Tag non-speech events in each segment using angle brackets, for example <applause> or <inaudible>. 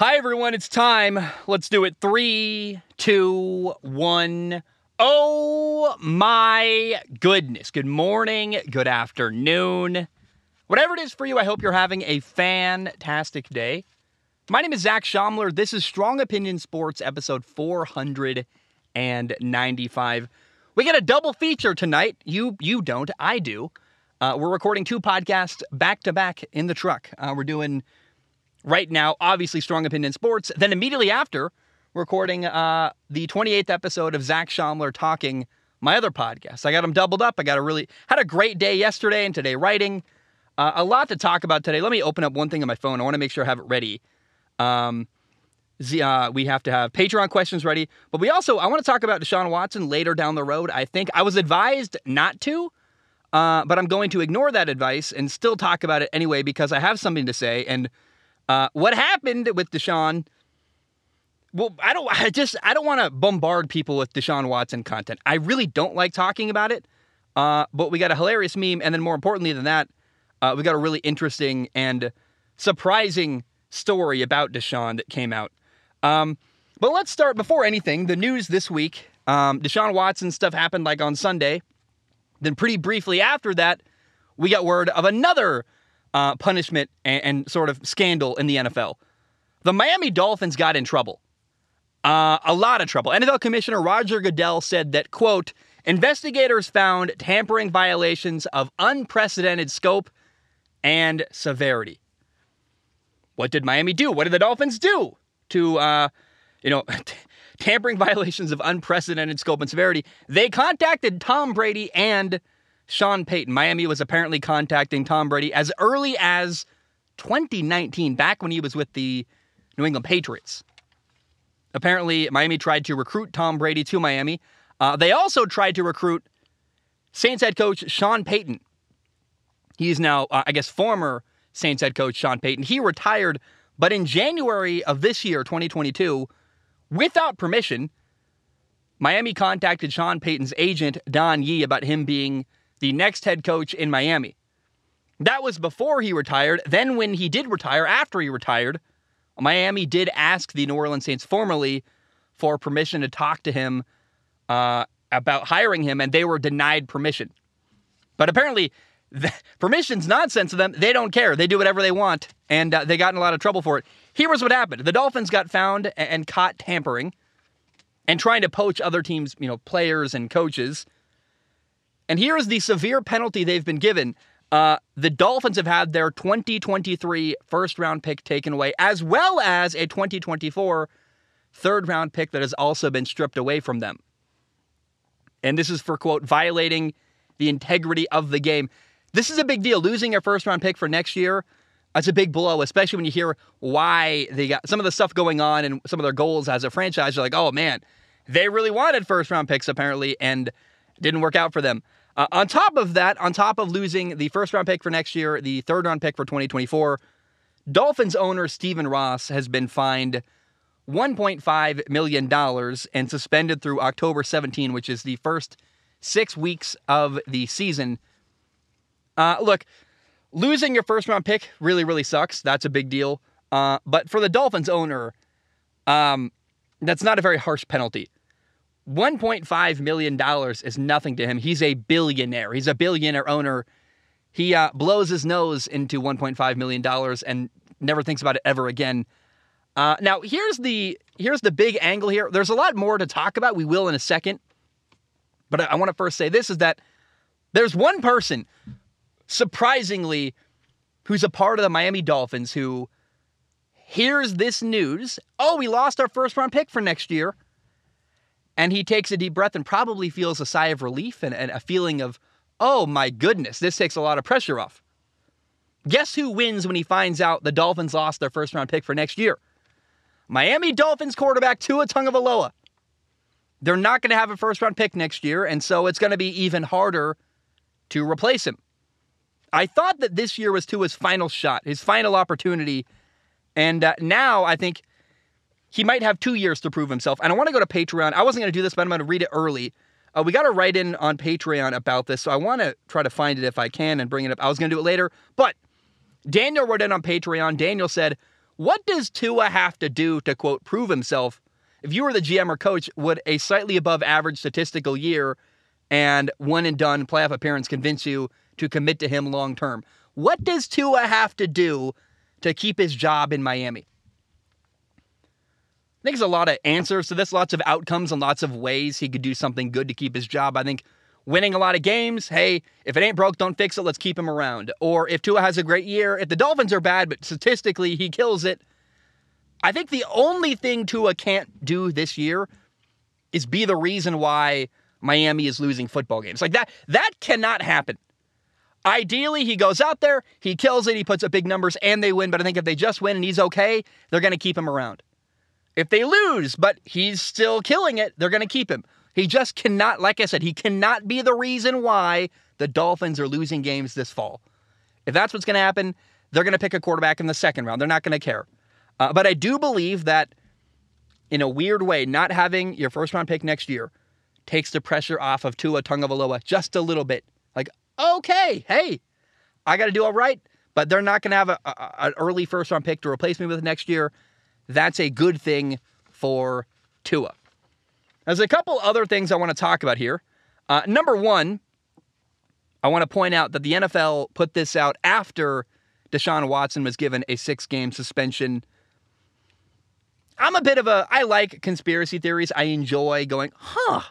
Hi, everyone. It's time. Let's do it. Three, two, one. Oh my goodness. Good morning. Good afternoon. Whatever it is for you, I hope you're having a fantastic day. My name is Zach Schaumler. This is Strong Opinion Sports, episode 495. We get a double feature tonight. You you don't. I do. Uh, we're recording two podcasts back to back in the truck. Uh, we're doing right now, obviously, Strong Opinion Sports. Then immediately after, recording uh, the 28th episode of Zach Schaumler talking my other podcast. I got them doubled up. I got a really had a great day yesterday and today writing. Uh, a lot to talk about today. Let me open up one thing on my phone. I want to make sure I have it ready. Um, uh, we have to have Patreon questions ready, but we also I want to talk about Deshaun Watson later down the road. I think I was advised not to, uh, but I'm going to ignore that advice and still talk about it anyway because I have something to say. And uh, what happened with Deshaun? Well, I don't. I just I don't want to bombard people with Deshaun Watson content. I really don't like talking about it. Uh, but we got a hilarious meme, and then more importantly than that, uh, we got a really interesting and surprising story about Deshaun that came out. Um, but let's start before anything. The news this week: um, Deshaun Watson stuff happened like on Sunday. Then, pretty briefly after that, we got word of another uh, punishment and, and, sort of scandal in the NFL. The Miami Dolphins got in trouble, uh, a lot of trouble. NFL Commissioner Roger Goodell said that, quote, investigators found tampering violations of unprecedented scope and severity. What did Miami do? What did the Dolphins do to, uh, you know, <laughs> tampering violations of unprecedented scope and severity? They contacted Tom Brady and Sean Payton. Miami was apparently contacting Tom Brady as early as 2019, back when he was with the New England Patriots. Apparently, Miami tried to recruit Tom Brady to Miami. Uh, they also tried to recruit Saints head coach Sean Payton. He's now, uh, I guess, former Saints head coach Sean Payton. He retired, but in January of this year, 2022, without permission, Miami contacted Sean Payton's agent, Don Yee, about him being the next head coach in Miami. That was before he retired. Then, when he did retire, after he retired, Miami did ask the New Orleans Saints formally for permission to talk to him uh, about hiring him, and they were denied permission. But apparently, <laughs> permission's nonsense to them. They don't care. They do whatever they want, and uh, they got in a lot of trouble for it. Here was what happened: the Dolphins got found and caught tampering and trying to poach other teams, you know, players and coaches. And here is the severe penalty they've been given. Uh, the Dolphins have had their 2023 first round pick taken away, as well as a 2024 third round pick that has also been stripped away from them. And this is for, quote, violating the integrity of the game. This is a big deal. Losing your first round pick for next year, that's a big blow, especially when you hear why they got some of the stuff going on and some of their goals as a franchise. You're like, oh man, they really wanted first round picks apparently, and didn't work out for them. Uh, on top of that, on top of losing the first round pick for next year, the third round pick for 2024, Dolphins owner Stephen Ross has been fined $1.5 million and suspended through October 17, which is the first six weeks of the season. Uh, look, losing your first round pick really, really sucks. That's a big deal. Uh, but for the Dolphins owner, um, that's not a very harsh penalty. $1.5 million is nothing to him. He's a billionaire. He's a billionaire owner. He uh, blows his nose into $1.5 million and never thinks about it ever again. Uh, now, here's the here's the big angle here. There's a lot more to talk about. We will in a second. But I, I want to first say this is that there's one person, surprisingly, who's a part of the Miami Dolphins who hears this news. Oh, we lost our first round pick for next year. And he takes a deep breath and probably feels a sigh of relief and, and a feeling of, oh my goodness, this takes a lot of pressure off. Guess who wins when he finds out the Dolphins lost their first round pick for next year? Miami Dolphins quarterback Tua Tagovailoa. They're not going to have a first round pick next year, and so it's going to be even harder to replace him. I thought that this year was Tua's final shot, his final opportunity, and uh, now I think he might have two years to prove himself. And I want to go to Patreon. I wasn't going to do this, but I'm going to read it early. Uh, we got to write in on Patreon about this, so I want to try to find it if I can and bring it up. I was going to do it later, but Daniel wrote in on Patreon. Daniel said, What does Tua have to do to, quote, prove himself? If you were the GM or coach, would a slightly above average statistical year and one and done playoff appearance convince you to commit to him long term? What does Tua have to do to keep his job in Miami? I think there's a lot of answers to this, lots of outcomes and lots of ways he could do something good to keep his job. I think winning a lot of games, hey, if it ain't broke, don't fix it. Let's keep him around. Or if Tua has a great year, if the Dolphins are bad, but statistically he kills it, I think the only thing Tua can't do this year is be the reason why Miami is losing football games. Like that, that cannot happen. Ideally, he goes out there, he kills it, he puts up big numbers, and they win. But I think if they just win and he's okay, they're going to keep him around. If they lose, but he's still killing it, they're going to keep him. He just cannot, like I said, he cannot be the reason why the Dolphins are losing games this fall. If that's what's going to happen, they're going to pick a quarterback in the second round. They're not going to care. Uh, but I do believe that in a weird way, not having your first round pick next year takes the pressure off of Tua Tagovailoa just a little bit. Like, okay, hey, I got to do all right, but they're not going to have an early first round pick to replace me with next year. That's a good thing for Tua. There's a couple other things I want to talk about here. Uh, number one, I want to point out that the NFL put this out after Deshaun Watson was given a six game suspension. I'm a bit of a, I like conspiracy theories. I enjoy going, huh,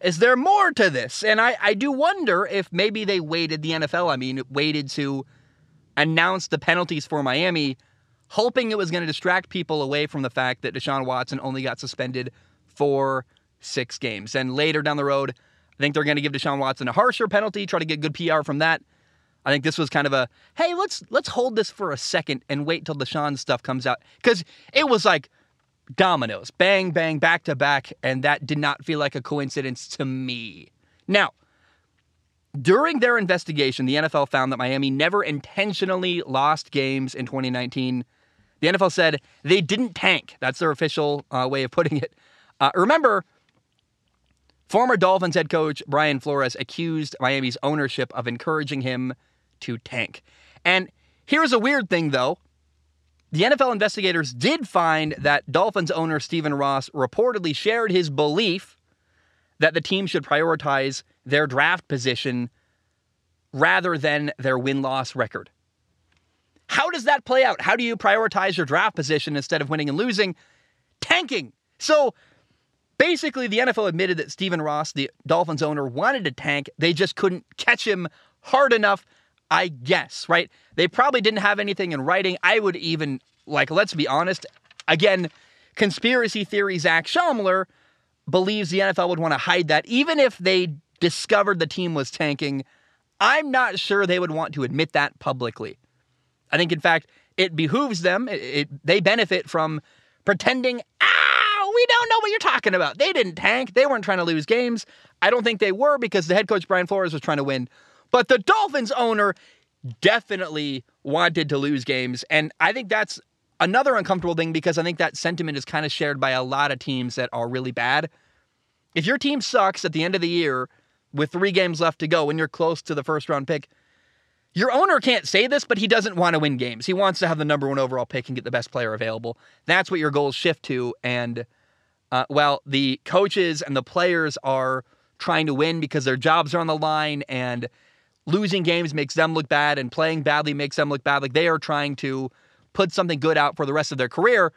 is there more to this? And I, I do wonder if maybe they waited, the NFL, I mean, waited to announce the penalties for Miami, hoping it was going to distract people away from the fact that Deshaun Watson only got suspended for six games. And later down the road, I think they're going to give Deshaun Watson a harsher penalty, try to get good PR from that. I think this was kind of a hey, let's let's hold this for a second and wait till Deshaun stuff comes out because it was like dominoes, bang, bang, back to back, and that did not feel like a coincidence to me. Now, during their investigation, the NFL found that Miami never intentionally lost games in 2019. The NFL said they didn't tank. That's their official uh, way of putting it. Uh, remember, former Dolphins head coach Brian Flores accused Miami's ownership of encouraging him to tank. And here's a weird thing, though. The NFL investigators did find that Dolphins owner Stephen Ross reportedly shared his belief that the team should prioritize their draft position rather than their win loss record. How does that play out? How do you prioritize your draft position instead of winning and losing? Tanking. So basically, the NFL admitted that Stephen Ross, the Dolphins owner, wanted to tank. They just couldn't catch him hard enough I guess, right? They probably didn't have anything in writing. I would even, like, let's be honest, again, conspiracy theory Zach Schaumler believes the NFL would want to hide that. Even if they discovered the team was tanking, I'm not sure they would want to admit that publicly. I think, in fact, it behooves them. It, it, they benefit from pretending, ah, we don't know what you're talking about. They didn't tank. They weren't trying to lose games. I don't think they were because the head coach, Brian Flores, was trying to win. But the Dolphins owner definitely wanted to lose games. And I think that's another uncomfortable thing because I think that sentiment is kind of shared by a lot of teams that are really bad. If your team sucks at the end of the year with three games left to go when you're close to the first round pick, your owner can't say this, but he doesn't want to win games. He wants to have the number one overall pick and get the best player available. That's what your goals shift to. And uh, well, the coaches and the players are trying to win because their jobs are on the line and losing games makes them look bad and playing badly makes them look bad. Like they are trying to put something good out for the rest of their career.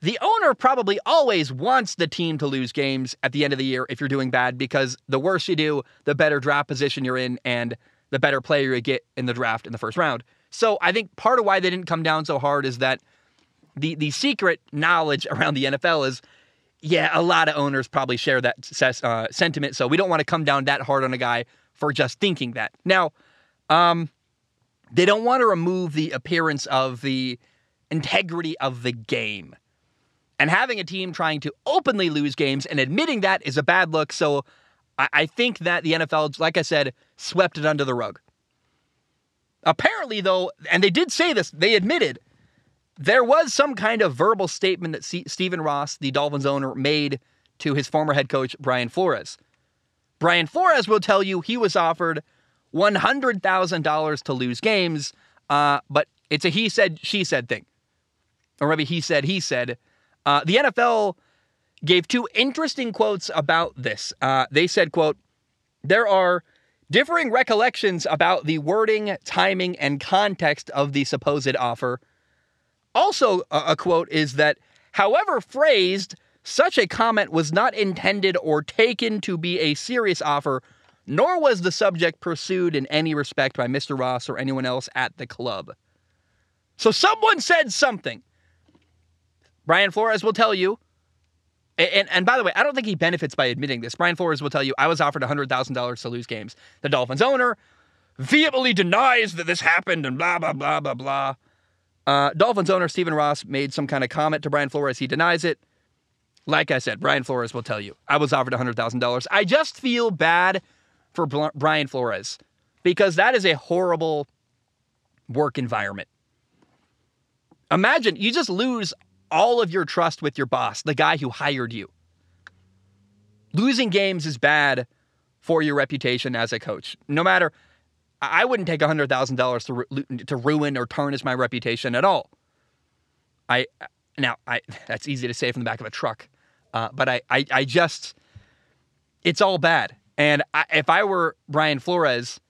The owner probably always wants the team to lose games at the end of the year if you're doing bad because the worse you do, the better draft position you're in and the better player you get in the draft in the first round. So I think part of why they didn't come down so hard is that the the secret knowledge <laughs> around the NFL is yeah, a lot of owners probably share that uh, sentiment. So we don't want to come down that hard on a guy for just thinking that. Now, um, they don't want to remove the appearance of the integrity of the game. And having a team trying to openly lose games and admitting that is a bad look. So I, I think that the NFL, like I said, swept it under the rug. Apparently, though, and they did say this, they admitted there was some kind of verbal statement that C- Stephen Ross, the Dolphins owner, made to his former head coach, Brian Flores. Brian Flores will tell you he was offered $100,000 to lose games, uh, but it's a he said, she said thing. or maybe he said, he said, uh, the NFL gave two interesting quotes about this. Uh, they said, quote, there are differing recollections about the wording, timing, and context of the supposed offer. Also, a, a quote is that, however phrased, such a comment was not intended or taken to be a serious offer, nor was the subject pursued in any respect by Mr. Ross or anyone else at the club. So someone said something. Brian Flores will tell you, and, and by the way, I don't think he benefits by admitting this. Brian Flores will tell you, I was offered $100,000 to lose games. The Dolphins owner vehemently denies that this happened and blah, blah, blah, blah, blah. Uh, Dolphins owner Stephen Ross made some kind of comment to Brian Flores. He denies it. Like I said, Brian Flores will tell you, I was offered $100,000. I just feel bad for Brian Flores because that is a horrible work environment. Imagine you just lose all of your trust with your boss, the guy who hired you. Losing games is bad for your reputation as a coach. No matter, I wouldn't take $100,000 to, to ruin or tarnish my reputation at all. I, now, I, <laughs> that's easy to say from the back of a truck, uh, but I, I, I just, it's all bad. And I, if I were Brian Flores,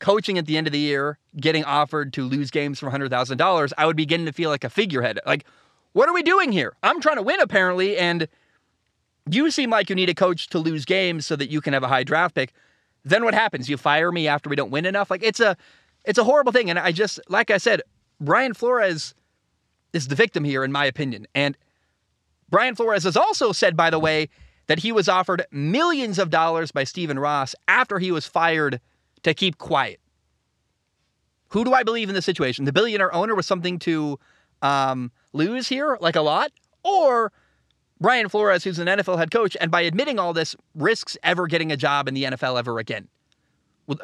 coaching at the end of the year, getting offered to lose games for $100,000, I would begin to feel like a figurehead. Like, what are we doing here? I'm trying to win, apparently, and you seem like you need a coach to lose games so that you can have a high draft pick. Then what happens? You fire me after we don't win enough? Like it's a it's a horrible thing. And I just like I said, Brian Flores is the victim here, in my opinion. And Brian Flores has also said, by the way, that he was offered millions of dollars by Stephen Ross after he was fired to keep quiet. Who do I believe in this situation? The billionaire owner was something to um, lose here, like a lot, or Brian Flores, who's an NFL head coach, and by admitting all this, risks ever getting a job in the NFL ever again.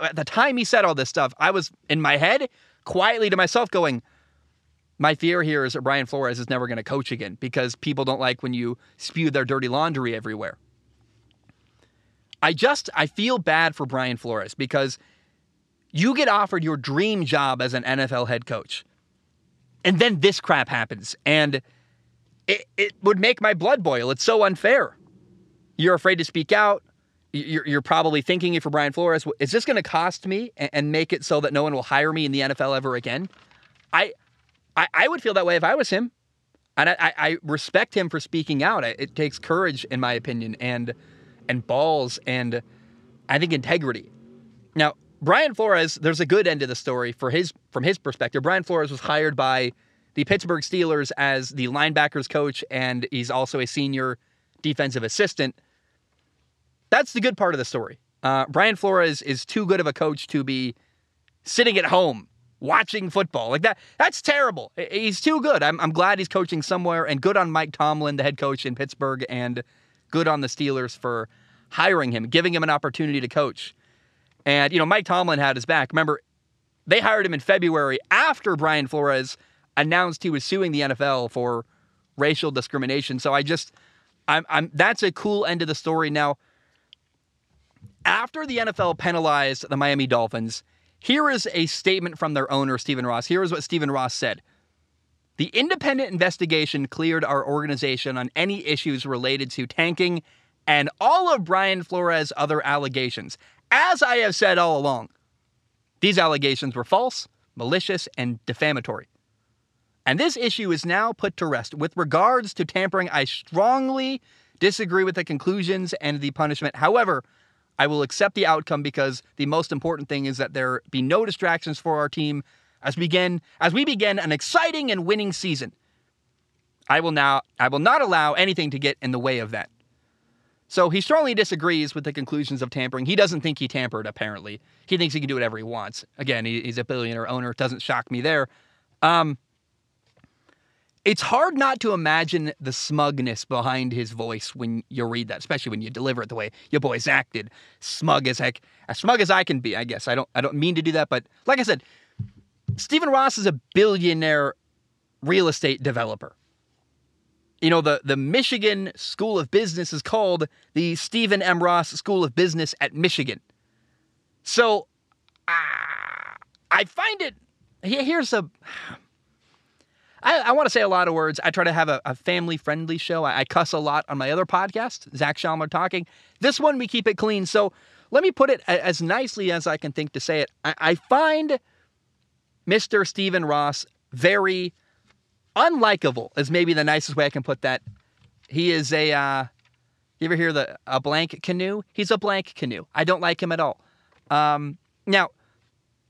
At the time he said all this stuff, I was in my head quietly to myself going, my fear here is that Brian Flores is never going to coach again because people don't like when you spew their dirty laundry everywhere. I just I feel bad for Brian Flores because you get offered your dream job as an NFL head coach. And then this crap happens and it, it would make my blood boil. It's so unfair. You're afraid to speak out. You're, you're probably thinking if for Brian Flores, is this going to cost me and make it so that no one will hire me in the NFL ever again? I I, I would feel that way if I was him. And I, I respect him for speaking out. It takes courage, in my opinion, and and balls, and I think integrity. Now, Brian Flores, there's a good end to the story for his from his perspective. Brian Flores was hired by the Pittsburgh Steelers as the linebackers coach, and he's also a senior defensive assistant. That's the good part of the story. Uh, Brian Flores is too good of a coach to be sitting at home watching football. Like that, that's terrible. He's too good. I'm, I'm glad he's coaching somewhere, and good on Mike Tomlin, the head coach in Pittsburgh, and good on the Steelers for hiring him, giving him an opportunity to coach. And, you know, Mike Tomlin had his back. Remember, they hired him in February after Brian Flores announced he was suing the NFL for racial discrimination. So I just, I'm, I'm, that's a cool end of the story. Now, after the NFL penalized the Miami Dolphins, here is a statement from their owner, Stephen Ross. Here is what Stephen Ross said. The independent investigation cleared our organization on any issues related to tanking and all of Brian Flores' other allegations. As I have said all along, these allegations were false, malicious, and defamatory. And this issue is now put to rest. With regards to tampering, I strongly disagree with the conclusions and the punishment. However, I will accept the outcome because the most important thing is that there be no distractions for our team as we begin as we begin an exciting and winning season. I will now I will not allow anything to get in the way of that. So he strongly disagrees with the conclusions of tampering. He doesn't think he tampered, apparently. He thinks he can do whatever he wants. Again, he's a billionaire owner. It doesn't shock me there. Um, it's hard not to imagine the smugness behind his voice when you read that, especially when you deliver it the way your boys acted. Smug as heck, as smug as I can be, I guess. I don't I don't mean to do that, but like I said, Stephen Ross is a billionaire real estate developer. You know, the, the Michigan School of Business is called the Stephen M. Ross School of Business at Michigan. So uh, I find it, here's a, I, I want to say a lot of words. I try to have a, a family friendly show. I, I, cuss a lot on my other podcast, Zach Schaumler Talking. This one, we keep it clean. So let me put it as nicely as I can think to say it. I, I find Mr. Stephen Ross very unlikable, is maybe the nicest way I can put that. He is a, uh, you ever hear the a blank canoe? He's a blank canoe. I don't like him at all. Um, now,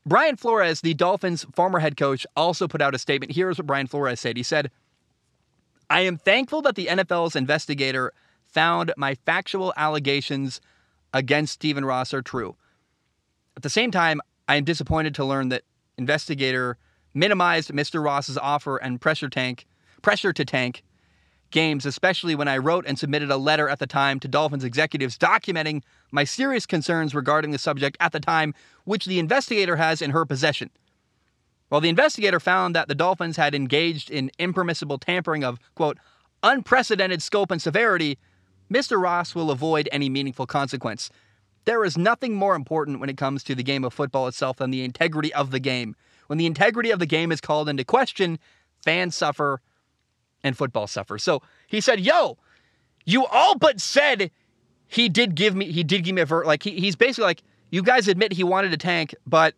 Brian Flores, the Dolphins' former head coach, also put out a statement. Here's what Brian Flores said. He said, I am thankful that the NFL's investigator found my factual allegations against Stephen Ross are true. At the same time, I am disappointed to learn that investigator minimized Mr. Ross's offer and pressure tank pressure to tank games, especially when I wrote and submitted a letter at the time to Dolphins executives documenting my serious concerns regarding the subject at the time, which the investigator has in her possession. While the investigator found that the Dolphins had engaged in impermissible tampering of, quote, unprecedented scope and severity, Mr. Ross will avoid any meaningful consequence. There is nothing more important when it comes to the game of football itself than the integrity of the game. When the integrity of the game is called into question, fans suffer and football suffers. So he said, Yo, you all but said he did give me he did give me a ver like he, he's basically like, you guys admit he wanted a tank, but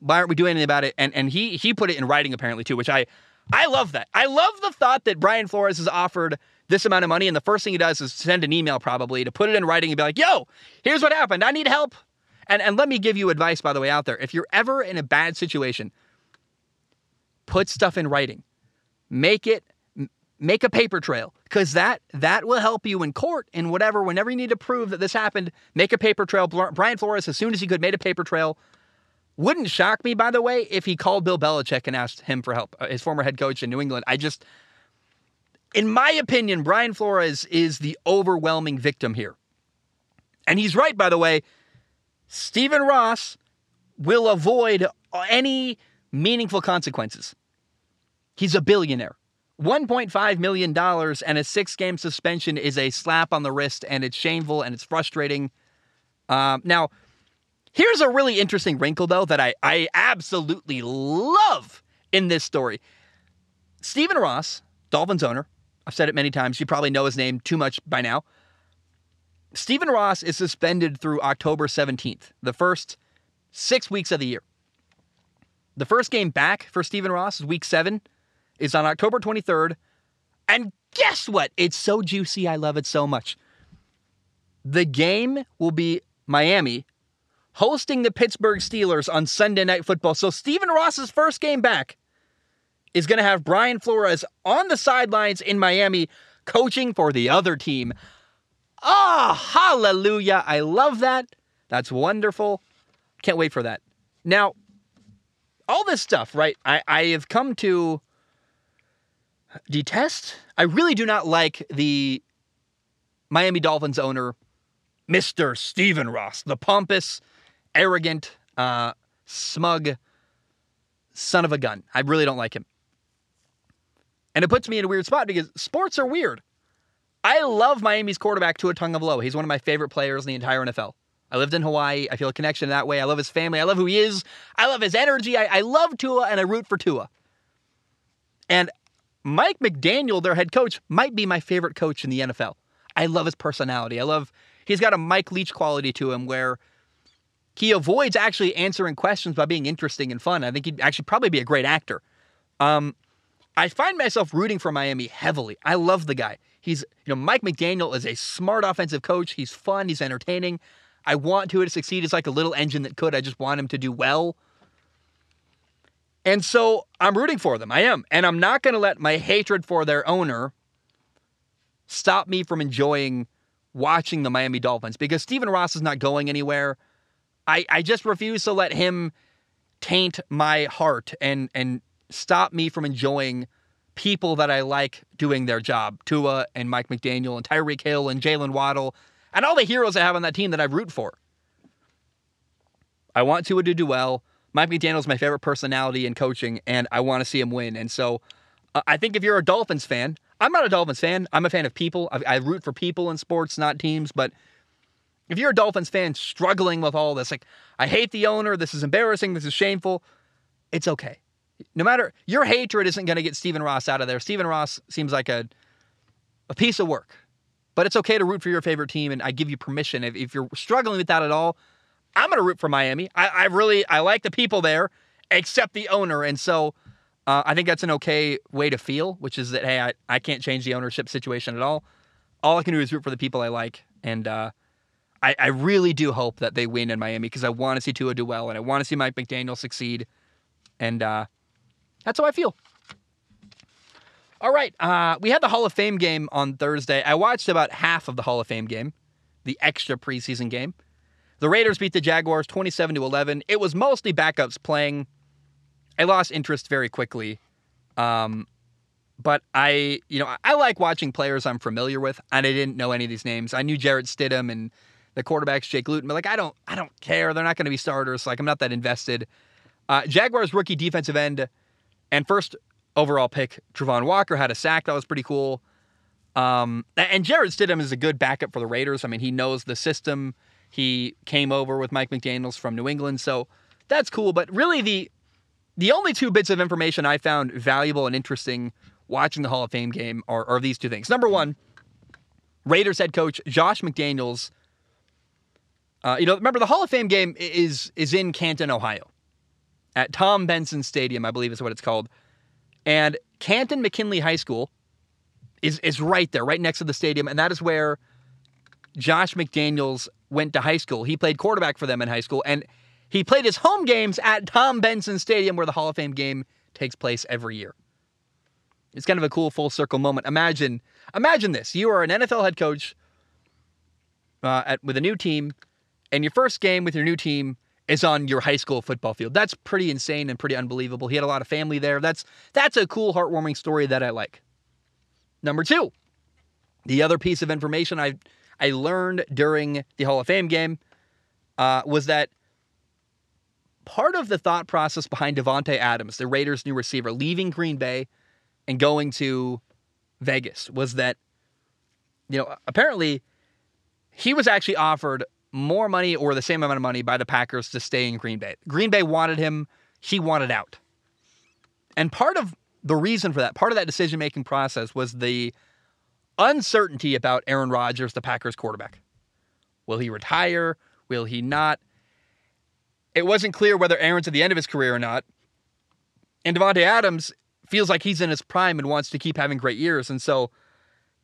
why aren't we doing anything about it? And and he he put it in writing apparently too, which I I love that. I love the thought that Brian Flores has offered this amount of money, and the first thing he does is send an email probably to put it in writing and be like, yo, here's what happened. I need help. And and let me give you advice, by the way, out there. If you're ever in a bad situation, put stuff in writing. Make it make a paper trail because that that will help you in court and whatever whenever you need to prove that this happened make a paper trail. Brian flores as soon as he could made a paper trail. Wouldn't shock me by the way if he called bill belichick and asked him for help uh, his former head coach in new england. I just in my opinion brian flores is the overwhelming victim here. And he's right by the way. Stephen ross will avoid any meaningful consequences he's a billionaire $1.5 million and a six game suspension is a slap on the wrist, and it's shameful and it's frustrating. Um, now, here's a really interesting wrinkle, though, that I, I absolutely love in this story. Stephen Ross, Dolphins owner, I've said it many times, you probably know his name too much by now. Stephen Ross is suspended through October 17th, the first six weeks of the year. The first game back for Stephen Ross is week seven is on October 23rd. And guess what? It's so juicy. I love it so much. The game will be Miami hosting the Pittsburgh Steelers on Sunday Night Football. So Stephen Ross's first game back is going to have Brian Flores on the sidelines in Miami coaching for the other team. Ah, oh, hallelujah. I love that. That's wonderful. Can't wait for that. Now, all this stuff, right? I, I have come to detest. I really do not like the Miami Dolphins owner, Mr. Stephen Ross, the pompous, arrogant, uh, smug son of a gun. I really don't like him. And it puts me in a weird spot because sports are weird. I love Miami's quarterback, Tua Tagovailoa. He's one of my favorite players in the entire NFL. I lived in Hawaii. I feel a connection that way. I love his family. I love who he is. I love his energy. I, I love Tua and I root for Tua. And Mike McDaniel, their head coach, might be my favorite coach in the NFL. I love his personality. I love he's got a Mike Leach quality to him where he avoids actually answering questions by being interesting and fun. I think he'd actually probably be a great actor. Um, I find myself rooting for Miami heavily. I love the guy. He's, you know, Mike McDaniel is a smart offensive coach. He's fun. He's entertaining. I want Tua to succeed. It's like a little engine that could. I just want him to do well. And so I'm rooting for them. I am. And I'm not going to let my hatred for their owner stop me from enjoying watching the Miami Dolphins because Stephen Ross is not going anywhere. I, I just refuse to let him taint my heart and and stop me from enjoying people that I like doing their job. Tua and Mike McDaniel and Tyreek Hill and Jaylen Waddle and all the heroes I have on that team that I root for. I want Tua to do well. Mike McDaniel's my favorite personality in coaching, and I want to see him win. And so uh, I think if you're a Dolphins fan, I'm not a Dolphins fan. I'm a fan of people. I, I root for people in sports, not teams. But if you're a Dolphins fan struggling with all this, like, I hate the owner, this is embarrassing, this is shameful, it's okay. No matter your hatred isn't going to get Stephen Ross out of there. Stephen Ross seems like a a piece of work, but it's okay to root for your favorite team, and I give you permission. If, if you're struggling with that at all, I'm going to root for Miami. I, I really I like the people there, except the owner, and so uh, I think that's an okay way to feel, which is that hey, I, I can't change the ownership situation at all. All I can do is root for the people I like, and uh, I, I really do hope that they win in Miami because I want to see Tua do well, and I want to see Mike McDaniel succeed, and uh, that's how I feel. All right, uh, we had the Hall of Fame game on Thursday. I watched about half of the Hall of Fame game, the extra preseason game. The Raiders beat the Jaguars 27 to 11. It was mostly backups playing. I lost interest very quickly. Um, but I, you know, I like watching players I'm familiar with, and I didn't know any of these names. I knew Jarrett Stidham and the quarterbacks Jake Luton, but like I don't, I don't care. They're not going to be starters. Like I'm not that invested. Uh, Jaguars rookie defensive end and first overall pick Travon Walker had a sack that was pretty cool. Um, and Jarrett Stidham is a good backup for the Raiders. I mean, he knows the system. He came over with Mike McDaniel's from New England, so that's cool. But really, the the only two bits of information I found valuable and interesting watching the Hall of Fame game are, are these two things. Number one, Raiders head coach Josh McDaniels. Uh, you know, remember the Hall of Fame game is is in Canton, Ohio, at Tom Benson Stadium, I believe is what it's called. And Canton McKinley High School is is right there, right next to the stadium, and that is where Josh McDaniels went to high school. He played quarterback for them in high school, and he played his home games at Tom Benson Stadium, where the Hall of Fame game takes place every year. It's kind of a cool full circle moment. Imagine, imagine this: you are an NFL head coach uh, at, with a new team, and your first game with your new team is on your high school football field. That's pretty insane and pretty unbelievable. He had a lot of family there. That's that's a cool, heartwarming story that I like. Number two, the other piece of information I I learned during the Hall of Fame game uh, was that part of the thought process behind Davante Adams, the Raiders' new receiver, leaving Green Bay and going to Vegas was that you know apparently he was actually offered more money or the same amount of money by the Packers to stay in Green Bay. Green Bay wanted him, he wanted out. And part of the reason for that, part of that decision making process was the uncertainty about Aaron Rodgers, the Packers quarterback. Will he retire? Will he not? It wasn't clear whether Aaron's at the end of his career or not. And Davante Adams feels like he's in his prime and wants to keep having great years. And so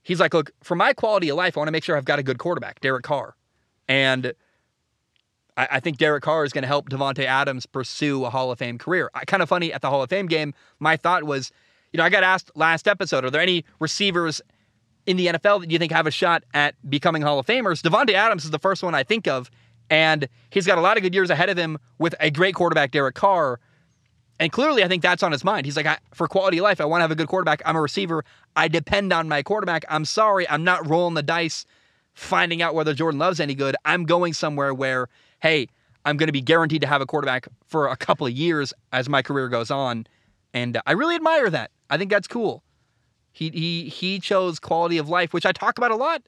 he's like, look, for my quality of life, I want to make sure I've got a good quarterback, Derek Carr. And I, I think Derek Carr is going to help Davante Adams pursue a Hall of Fame career. Kind of funny at the Hall of Fame game, my thought was, you know, I got asked last episode, are there any receivers in the NFL that you think have a shot at becoming Hall of Famers? Davante Adams is the first one I think of, and he's got a lot of good years ahead of him with a great quarterback, Derek Carr. And clearly, I think that's on his mind. He's like, for quality of life, I want to have a good quarterback. I'm a receiver. I depend on my quarterback. I'm sorry, I'm not rolling the dice finding out whether Jordan Love's any good. I'm going somewhere where, hey, I'm going to be guaranteed to have a quarterback for a couple of years as my career goes on. And I really admire that. I think that's cool. He, he, he chose quality of life, which I talk about a lot.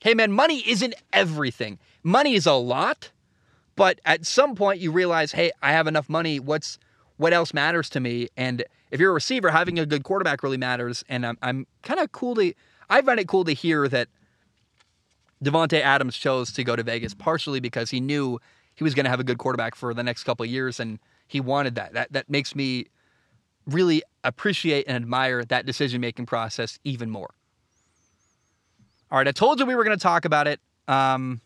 Hey, man, money isn't everything. Money is a lot, but at some point you realize, hey, I have enough money. What's what else matters to me? And if you're a receiver, having a good quarterback really matters. And I'm, I'm kind of cool to, I find it cool to hear that Davante Adams chose to go to Vegas partially because he knew he was going to have a good quarterback for the next couple years, and he wanted that. That that makes me really appreciate and admire that decision making process even more. All right, I told you we were going to talk about it. Um,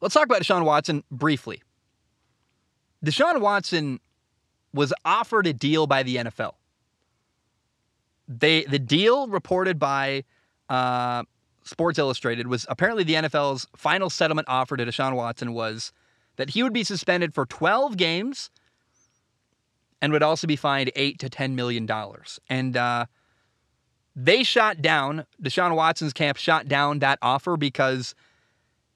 let's talk about Deshaun Watson briefly. Deshaun Watson was offered a deal by the NFL. They the deal reported by uh, Sports Illustrated was apparently the NFL's final settlement offer to Deshaun Watson was that he would be suspended for 12 games and would also be fined eight to 10 million dollars. And uh, they shot down Deshaun Watson's camp shot down that offer because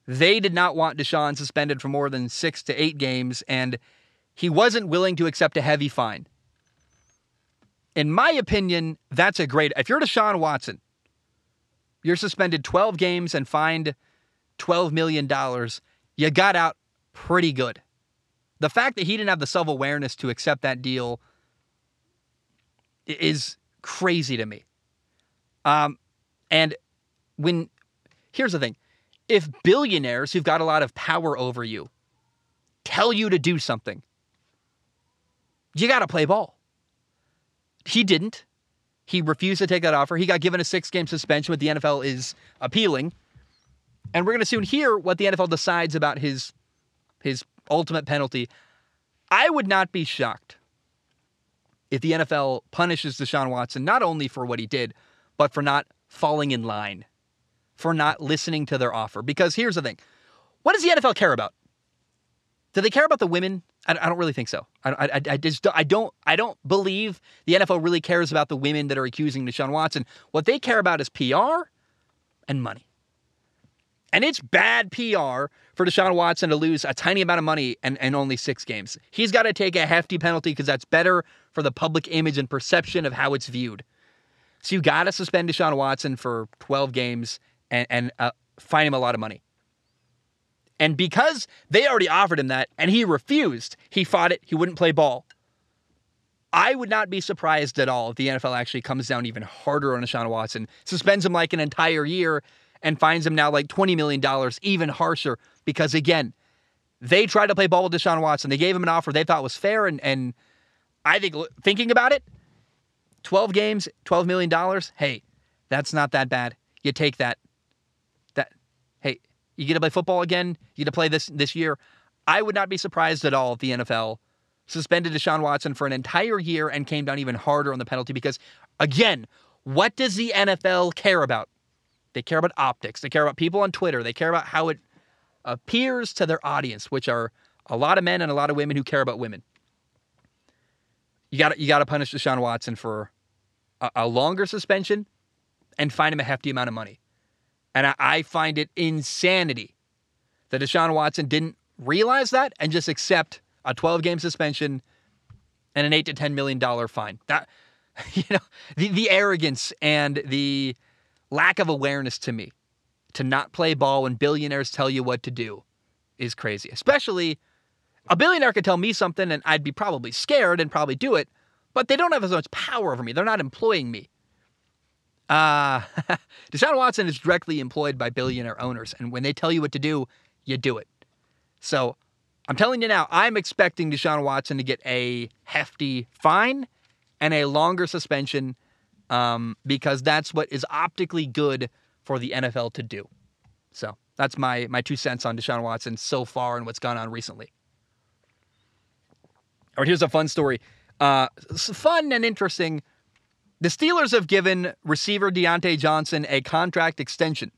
they did not want Deshaun suspended for more than six to eight games, and he wasn't willing to accept a heavy fine. In my opinion, that's a great. If you're Deshaun Watson you're suspended 12 games and fined $12 million. You got out pretty good. the fact that he didn't have the self awareness to accept that deal is crazy to me. Um, and when here's the thing if billionaires who've got a lot of power over you tell you to do something, you got to play ball. He didn't. He refused to take that offer. He got given a six game suspension, but the NFL is appealing. And we're going to soon hear what the NFL decides about his, his ultimate penalty. I would not be shocked if the NFL punishes Deshaun Watson not only for what he did, but for not falling in line, for not listening to their offer. Because here's the thing what does the NFL care about? Do they care about the women? I, I don't really think so. I, I, I just I don't I don't believe the NFL really cares about the women that are accusing Deshaun Watson. What they care about is PR and money. And it's bad PR for Deshaun Watson to lose a tiny amount of money and, and only six games. He's got to take a hefty penalty because that's better for the public image and perception of how it's viewed. So you got to suspend Deshaun Watson for 12 games and, and uh, fine him a lot of money. And because they already offered him that and he refused, he fought it, he wouldn't play ball. I would not be surprised at all if the NFL actually comes down even harder on Deshaun Watson, suspends him like an entire year, and finds him now like $20 million, even harsher, because again, they tried to play ball with Deshaun Watson. They gave him an offer they thought was fair, and, and I think thinking about it, 12 games, $12 million, hey, that's not that bad. You take that. You get to play football again. You get to play this this year. I would not be surprised at all if the NFL suspended Deshaun Watson for an entire year and came down even harder on the penalty because, again, what does the NFL care about? They care about optics. They care about people on Twitter. They care about how it appears to their audience, which are a lot of men and a lot of women who care about women. You got you got to punish Deshaun Watson for a, a, longer suspension and fine him a hefty amount of money. And I, I find it insanity that Deshaun Watson didn't realize that and just accept a 12 game suspension and an eight to 10 million dollar fine. That <laughs> you know the the arrogance and the lack of awareness to me to not play ball when billionaires tell you what to do is crazy. Especially a billionaire could tell me something and I'd be probably scared and probably do it, but they don't have as much power over me. They're not employing me. Uh, <laughs> Deshaun Watson is directly employed by billionaire owners, and when they tell you what to do, you do it. So I'm telling you now, I'm expecting Deshaun Watson to get a hefty fine and a longer suspension um, because that's what is optically good for the NFL to do. So that's my my two cents on Deshaun Watson so far and what's gone on recently. All right, here's a fun story. Uh, fun and interesting. The Steelers have given receiver Diontae Johnson a contract extension.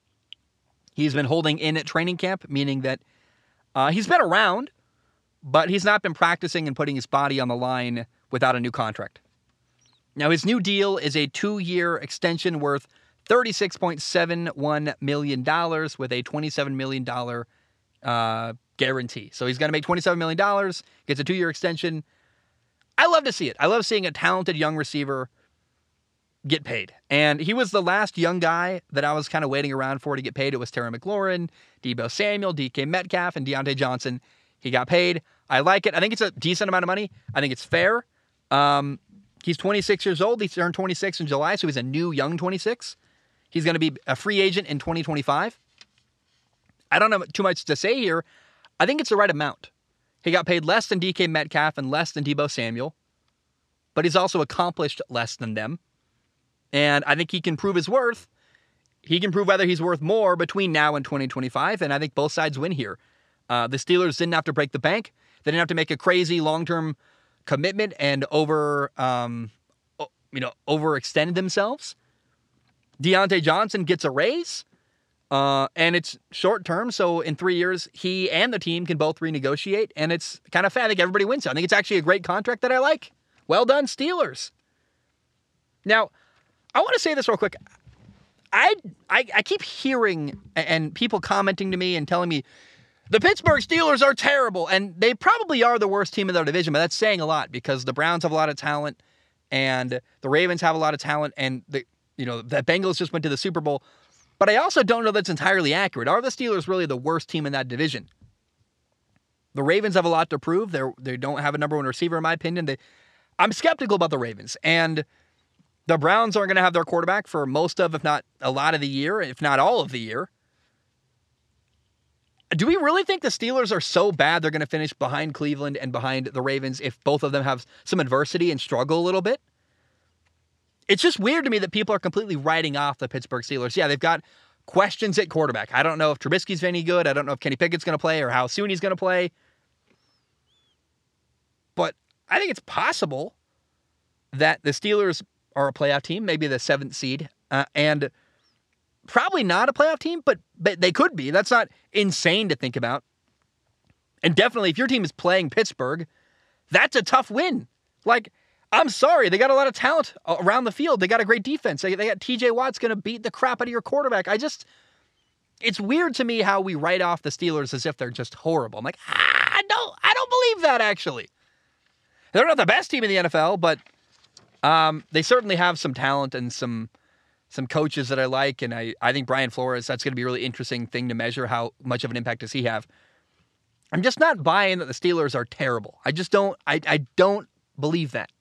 He's been holding in at training camp, meaning that uh, he's been around, but he's not been practicing and putting his body on the line without a new contract. Now, his new deal is a two year extension worth $36.71 million with a $27 million uh, guarantee. So he's going to make $27 million, gets a two year extension. I love to see it. I love seeing a talented young receiver get paid. And he was the last young guy that I was kind of waiting around for to get paid. It was Terry McLaurin, Deebo Samuel, DK Metcalf, and Diontae Johnson. He got paid. I like it. I think it's a decent amount of money. I think it's fair. Um, he's 26 years old. He turned 26 in July, so he's a new young 26. He's going to be a free agent in 2025. I don't have too much to say here. I think it's the right amount. He got paid less than DK Metcalf and less than Deebo Samuel, but he's also accomplished less than them. And I think he can prove his worth. He can prove whether he's worth more between now and 2025. And I think both sides win here. Uh, the Steelers didn't have to break the bank. They didn't have to make a crazy long-term commitment and over, um, you know, overextend themselves. Diontae Johnson gets a raise. Uh, and it's short term, so in three years, he and the team can both renegotiate, and it's kind of fair. I think everybody wins. I think it's actually a great contract that I like. Well done, Steelers. Now, I want to say this real quick. I, I I keep hearing and people commenting to me and telling me the Pittsburgh Steelers are terrible, and they probably are the worst team in their division. But that's saying a lot because the Browns have a lot of talent, and the Ravens have a lot of talent, and the you know the Bengals just went to the Super Bowl. But I also don't know that's entirely accurate. Are the Steelers really the worst team in that division? the Ravens have a lot to prove. They they don't have a number one receiver in my opinion. They, I'm skeptical about the Ravens and the Browns aren't going to have their quarterback for most of, if not a lot of the year, if not all of the year. Do we really think the Steelers are so bad they're going to finish behind Cleveland and behind the Ravens if both of them have some adversity and struggle a little bit? It's just weird to me that people are completely writing off the Pittsburgh Steelers. Yeah, they've got questions at quarterback. I don't know if Trubisky's any good. I don't know if Kenny Pickett's going to play or how soon he's going to play. But I think it's possible that the Steelers are a playoff team, maybe the seventh seed, uh, and probably not a playoff team, but but they could be. That's not insane to think about. And definitely, if your team is playing Pittsburgh, that's a tough win. Like, I'm sorry, they got a lot of talent around the field. They got a great defense. They, they got T.J. Watt's going to beat the crap out of your quarterback. I just, it's weird to me how we write off the Steelers as if they're just horrible. I'm like, ah, I don't, I don't believe that actually. They're not the best team in the NFL, but um, they certainly have some talent and some some coaches that I like, and I, I think Brian Flores, that's going to be a really interesting thing to measure. How much of an impact does he have? I'm just not buying that the Steelers are terrible. I just don't I, I don't believe that.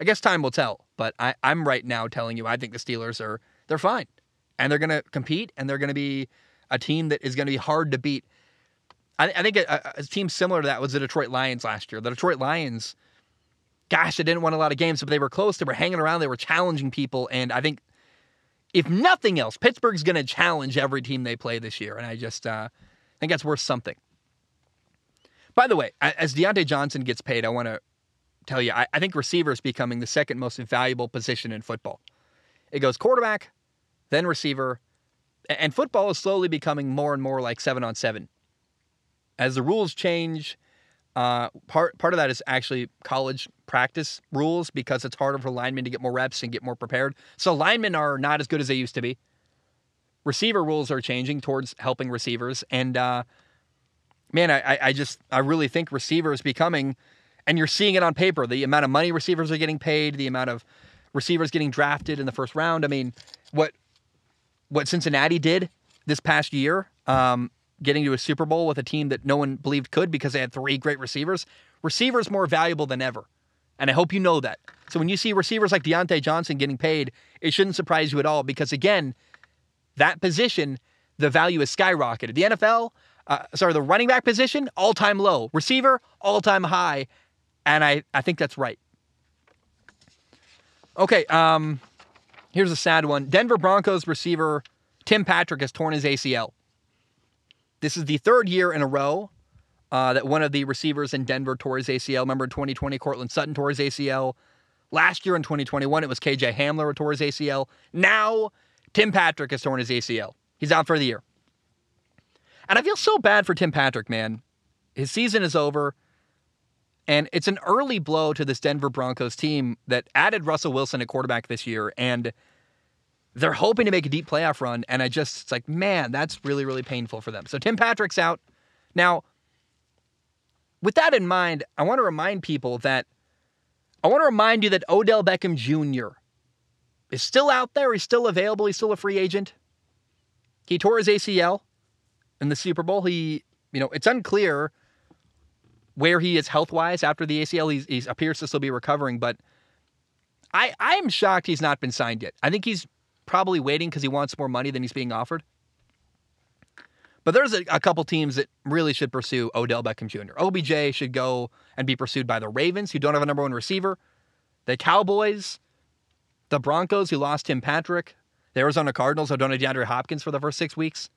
I guess time will tell, but I, I'm right now telling you I think the Steelers are they're fine. And they're gonna compete and they're gonna be a team that is gonna be hard to beat. I, I think a, a team similar to that was the Detroit Lions last year. The Detroit Lions, gosh, they didn't win a lot of games, but they were close. They were hanging around, they were challenging people, and I think if nothing else, Pittsburgh's going to challenge every team they play this year, and I just uh, think that's worth something. By the way, as Diontae Johnson gets paid, I want to tell you, I, I think receiver is becoming the second most valuable position in football. It goes quarterback, then receiver, and football is slowly becoming more and more like seven on seven. As the rules change, uh, part part of that is actually college practice rules because it's harder for linemen to get more reps and get more prepared. So linemen are not as good as they used to be. Receiver rules are changing towards helping receivers, and uh, man, I, I just I really think receivers becoming, and you're seeing it on paper. The amount of money receivers are getting paid, the amount of receivers getting drafted in the first round. I mean, what what Cincinnati did this past year um, getting to a Super Bowl with a team that no one believed could because they had three great receivers. Receivers more valuable than ever. And I hope you know that. So when you see receivers like Diontae Johnson getting paid, it shouldn't surprise you at all because, again, that position, the value is skyrocketed. The NFL, uh, sorry, the running back position, all time low. Receiver, all time high. And I, I think that's right. Okay, um, here's a sad one. Denver Broncos receiver Tim Patrick has torn his ACL. This is the third year in a row uh, that one of the receivers in Denver tore his ACL. Remember in 2020, Courtland Sutton tore his ACL. Last year in 2021, it was KJ Hamler who tore his ACL. Now, Tim Patrick has torn his ACL. He's out for the year. And I feel so bad for Tim Patrick, man. His season is over. And it's an early blow to this Denver Broncos team that added Russell Wilson at quarterback this year. And they're hoping to make a deep playoff run, and I just it's like, man, that's really really painful for them. So Tim Patrick's out. Now, with that in mind, I want to remind people that I want to remind you that Odell Beckham Jr. is still out there. He's still available. He's still a free agent. He tore his ACL in the Super Bowl. He, you know, it's unclear where he is health wise after the ACL. He appears to still be recovering, but I I am shocked he's not been signed yet. I think he's probably waiting because he wants more money than he's being offered. But there's a, a, couple teams that really should pursue Odell Beckham Jr. OBJ should go and be pursued by the Ravens, who don't have a number one receiver, the Cowboys, the Broncos, who lost Tim Patrick, the Arizona Cardinals, who don't have DeAndre Hopkins for the first six weeks.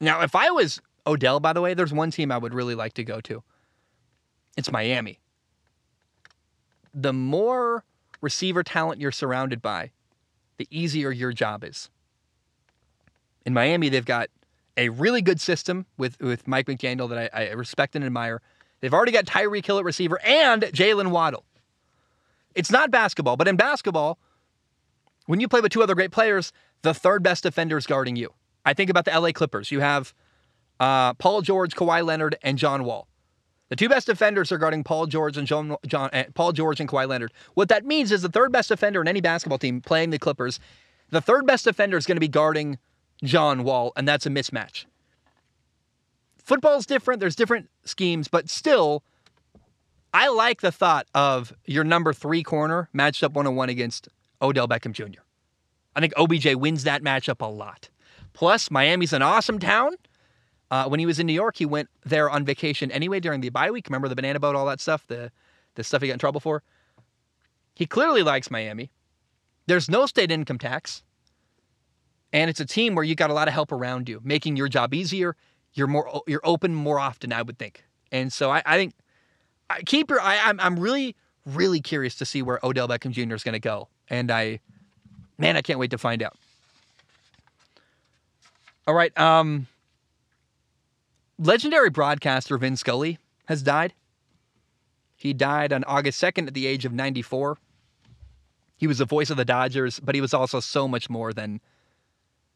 Now, if I was Odell, by the way, there's one team I would really like to go to. It's Miami. The more receiver talent you're surrounded by, the easier your job is. In Miami, they've got a really good system with, with Mike McDaniel that I, I respect and admire. They've already got Tyreek Hill at receiver and Jaylen Waddle. It's not basketball, but in basketball, when you play with two other great players, the third best defender is guarding you. I think about the LA Clippers. You have uh, Paul George, Kawhi Leonard, and John Wall. The two best defenders are guarding Paul George and John, John uh, Paul George and Kawhi Leonard. What that means is the third best defender in any basketball team playing the Clippers, the third best defender is going to be guarding John Wall, and that's a mismatch. football's different. There's different schemes, but still, I like the thought of your number three corner matched up one on one against Odell Beckham Jr. I think OBJ wins that matchup a lot. Plus, Miami's an awesome town. Uh, when he was in New York, he went there on vacation anyway during the bye week. Remember the banana boat, all that stuff, the the stuff he got in trouble for. He clearly likes Miami. There's no state income tax, and it's a team where you got a lot of help around you, making your job easier. You're more you're open more often, I would think. And so I, I think I keep your. I, I'm I'm really really curious to see where Odell Beckham Jr. is going to go, and I, man, I can't wait to find out. All right, um, legendary broadcaster Vin Scully has died. He died on August 2nd at the age of 94. He was the voice of the Dodgers, but he was also so much more than.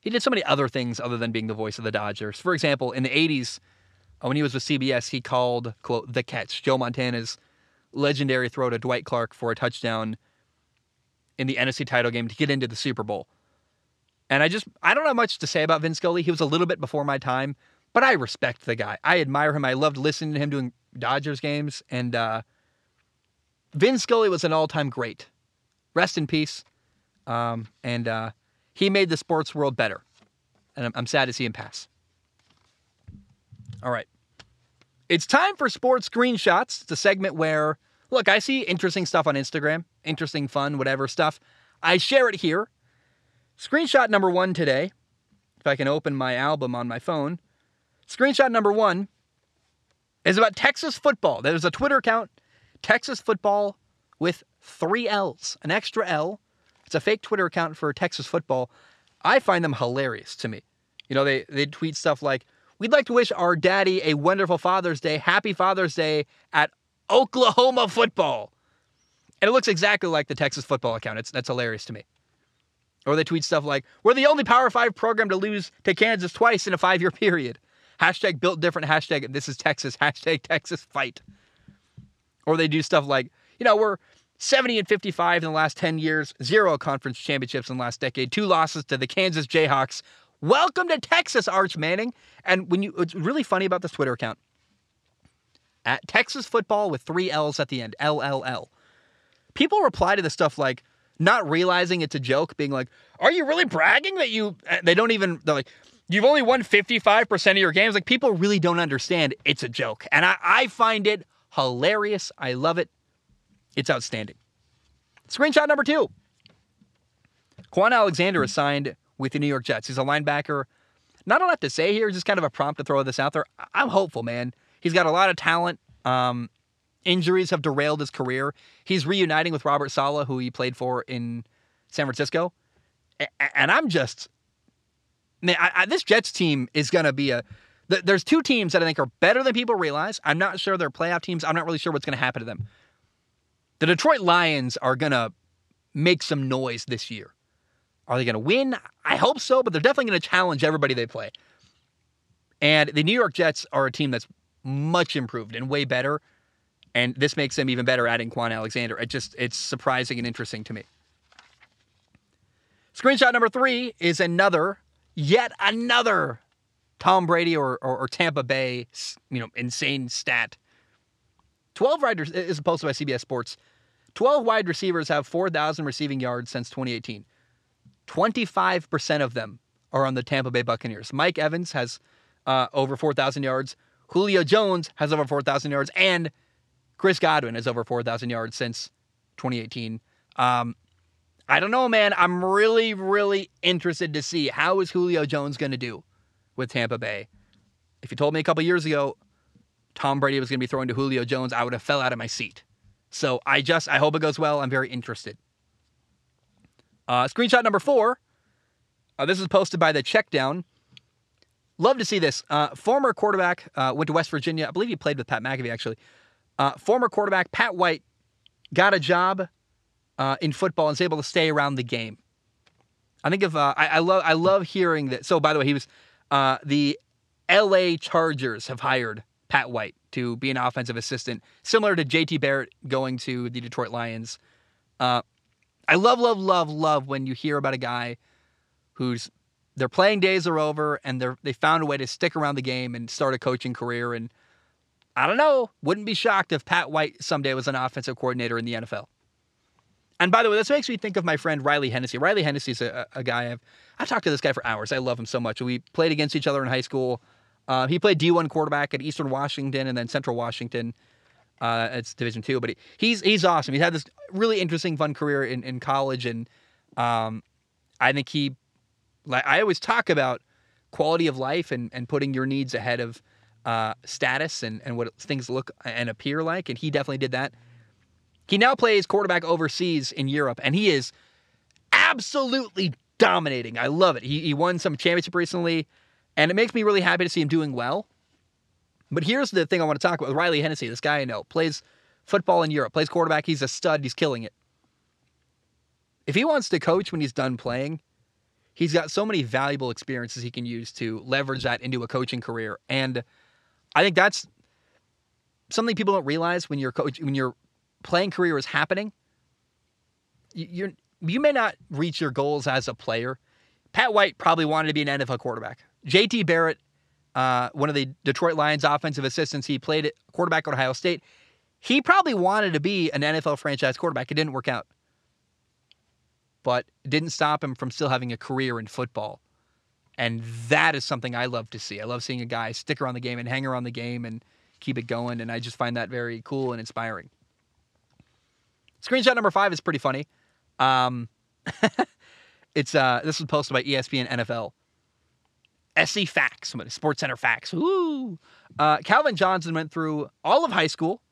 He did so many other things other than being the voice of the Dodgers. For example, in the 80s, uh, when he was with CBS, he called, quote, the catch, Joe Montana's legendary throw to Dwight Clark for a touchdown in the NFC title game to get into the Super Bowl. And I just, I don't have much to say about Vin Scully. He was a little bit before my time, but I respect the guy. I admire him. I loved listening to him doing Dodgers games. And uh, Vin Scully was an all time great. Rest in peace. Um, and uh, he made the sports world better. And I'm, I'm sad to see him pass. All right. It's time for sports screenshots. It's a segment where, look, I see interesting stuff on Instagram, interesting, fun, whatever stuff. I share it here. Screenshot number one today, if I can open my album on my phone. Screenshot number one is about Texas football. There's a Twitter account, Texas football with three L's, an extra L. It's a fake Twitter account for Texas football. I find them hilarious to me. You know, they, they tweet stuff like, We'd like to wish our daddy a wonderful Father's Day. Happy Father's Day at Oklahoma football. And it looks exactly like the Texas football account. It's that's hilarious to me. Or they tweet stuff like, We're the only Power Five program to lose to Kansas twice in a five year <laughs> period. Hashtag built different. Hashtag this is Texas. <laughs> Hashtag Texas fight. Or they do stuff like, you know, we're 70 and 55 in the last 10 years, zero conference championships in the last decade, two losses to the Kansas Jayhawks. Welcome to Texas, Arch Manning. And when you, it's really funny about this Twitter account at Texas football with three L's at the end, LLL. People reply to this stuff like, not realizing it's a joke, being like, "Are you really bragging that you?" Eh, they don't even. They're like, "You've only won fifty five percent of your games." Like people really don't understand it's a joke, and I, I find it hilarious. I love it. It's outstanding. Screenshot number two. Kwon Alexander is signed with the New York Jets. He's a linebacker. Not a lot to say here, just kind of a prompt to throw this out there. I'm hopeful, man. He's got a lot of talent. Um, injuries have derailed his career. He's reuniting with Robert Saleh, who he played for in San Francisco. And I'm just, man, I, I, this Jets team is going to be a. There's two teams that I think are better than people realize. I'm not sure they're playoff teams. I'm not really sure what's going to happen to them. The Detroit Lions are going to make some noise this year. Are they going to win? I hope so, but they're definitely going to challenge everybody they play. And the New York Jets are a team that's much improved and way better. And this makes them even better adding Kwon Alexander. It just it's surprising and interesting to me. Screenshot number three is another, yet another Tom Brady or, or, or Tampa Bay, you know, insane stat. 12 riders is posted by CBS Sports. 12 wide receivers have 4,000 receiving yards since 2018. 25% of them are on the Tampa Bay Buccaneers. Mike Evans has uh, over 4,000 yards. Julio Jones has over 4,000 yards. And Chris Godwin has over 4,000 yards since 2018. Um, I don't know, man. I'm really, really interested to see how is Julio Jones going to do with Tampa Bay. If you told me a couple years ago Tom Brady was going to be throwing to Julio Jones, I would have fell out of my seat. So I just I hope it goes well. I'm very interested. Uh, screenshot number four. Uh, this is posted by the Checkdown. Love to see this. Uh, former quarterback uh, went to West Virginia. I believe he played with Pat McAfee actually. Uh, former quarterback Pat White got a job uh, in football and was able to stay around the game. I think of I, I, love I love hearing that. So by the way, he was the L.A. Chargers have hired Pat White to be an offensive assistant, similar to J.T. Barrett going to the Detroit Lions. Uh, I love, love, love, love when you hear about a guy who's their playing days are over and they're they found a way to stick around the game and start a coaching career. And I don't know, wouldn't be shocked if Pat White someday was an offensive coordinator in the NFL. And by the way, this makes me think of my friend Riley Hennessy. Riley Hennessy is a, a guy I've I've talked to this guy for hours. I love him so much. We played against each other in high school. Uh, he played D1 quarterback at Eastern Washington and then Central Washington. Uh, it's Division two, but he, he's he's awesome. He's had this really interesting, fun career in, in college, and um, I think he, like I always talk about quality of life and, and putting your needs ahead of uh, status and, and what things look and appear like, and he definitely did that. He now plays quarterback overseas in Europe, and he is absolutely dominating. I love it. He, he won some championship recently, and it makes me really happy to see him doing well. But here's the thing I want to talk about Riley Hennessy. This guy I know plays football in Europe, plays quarterback. He's a stud. He's killing it. If he wants to coach when he's done playing, he's got so many valuable experiences he can use to leverage that into a coaching career. And I think that's something people don't realize when your coach when your playing career is happening. You're you may not reach your goals as a player. Pat White probably wanted to be an NFL quarterback. JT Barrett uh, one of the Detroit Lions offensive assistants. He played at quarterback at Ohio State. He probably wanted to be an NFL franchise quarterback. It didn't work out. But it didn't stop him from still having a career in football. And that is something I love to see. I love seeing a guy stick around the game and hang around the game and keep it going. And I just find that very cool and inspiring. Screenshot number five is pretty funny. Um, <laughs> it's uh, this was posted by ESPN NFL. SC Facts, Sports Center Facts. Ooh. Uh, Calvin Johnson went through all of high school,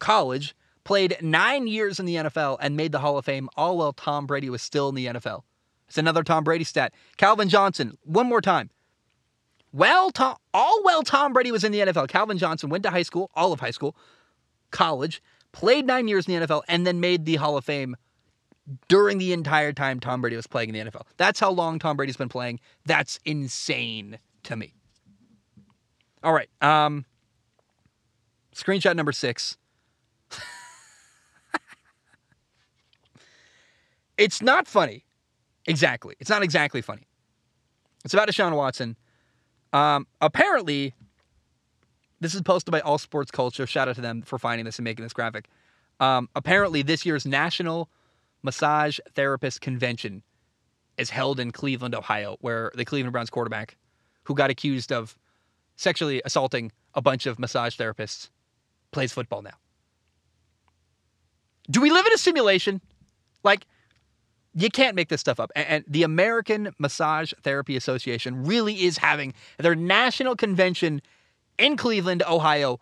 college, played nine years in the NFL, and made the Hall of Fame, all while Tom Brady was still in the NFL. It's another Tom Brady stat. Calvin Johnson, one more time. Well, Tom, all while Tom Brady was in the NFL, Calvin Johnson went to high school, all of high school, college, played nine years in the NFL, and then made the Hall of Fame during the entire time Tom Brady was playing in the NFL. That's how long Tom Brady's been playing. That's insane to me. All right. Um, screenshot number six. <laughs> it's not funny. Exactly. It's not exactly funny. It's about Deshaun Watson. Um, apparently, this is posted by All Sports Culture. Shout out to them for finding this and making this graphic. Um, apparently, this year's National Massage Therapist Convention is held in Cleveland, Ohio, where the Cleveland Browns quarterback, who got accused of sexually assaulting a bunch of massage therapists, plays football now. Do we live in a simulation? Like, you can't make this stuff up. And the American Massage Therapy Association really is having their national convention in Cleveland, Ohio,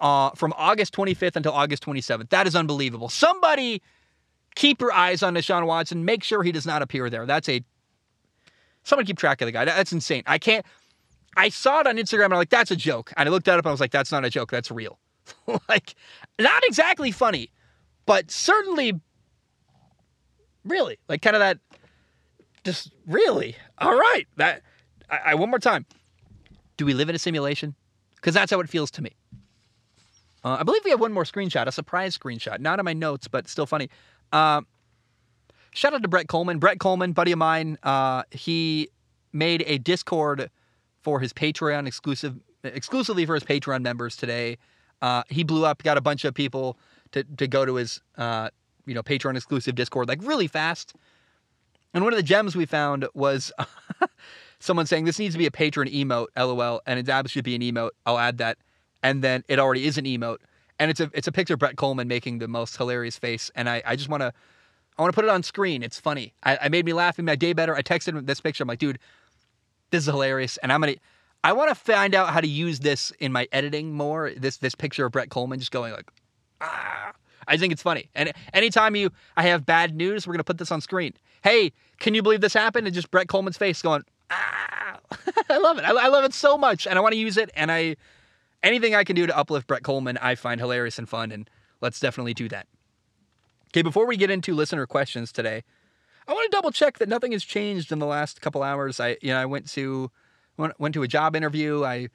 uh, from August 25th until August 27th. That is unbelievable. Somebody keep your eyes on Deshaun Watson. Make sure he does not appear there. That's a someone keep track of the guy. That's insane. I can't. I saw it on Instagram and I'm like, that's a joke. And I looked that up and I was like, that's not a joke. That's real. <laughs> like, not exactly funny, but certainly, really, like kind of that. Just really, all right. That I, I one more time. Do we live in a simulation? Because that's how it feels to me. Uh, I believe we have one more screenshot, a surprise screenshot. Not in my notes, but still funny. Uh, shout out to Brett Coleman. Brett Coleman, buddy of mine, uh, he made a Discord for his Patreon exclusive, exclusively for his Patreon members today. Uh, he blew up, got a bunch of people to, to go to his, uh, you know, Patreon exclusive Discord like really fast. And one of the gems we found was <laughs> someone saying this needs to be a Patreon emote, lol, and it absolutely should be an emote. I'll add that. And then it already is an emote and it's a it's a picture of Brett Coleman making the most hilarious face, and I, I just want to I want to put it on screen. It's funny. I, I made me laugh. Made my day better. I texted him this picture. I'm like, dude, this is hilarious, and I'm gonna. I want to find out how to use this in my editing more. This this picture of Brett Coleman just going like, ah. I think it's funny. And anytime you I have bad news, we're gonna put this on screen. Hey, can you believe this happened? And just Brett Coleman's face going, ah. <laughs> I love it. I, I love it so much, and I want to use it. And I anything I can do to uplift Brett Coleman, I find hilarious and fun, and let's definitely do that. Okay, before we get into listener questions today, I want to double check that nothing has changed in the last couple hours. I, you know, I went to went, went to a job interview. I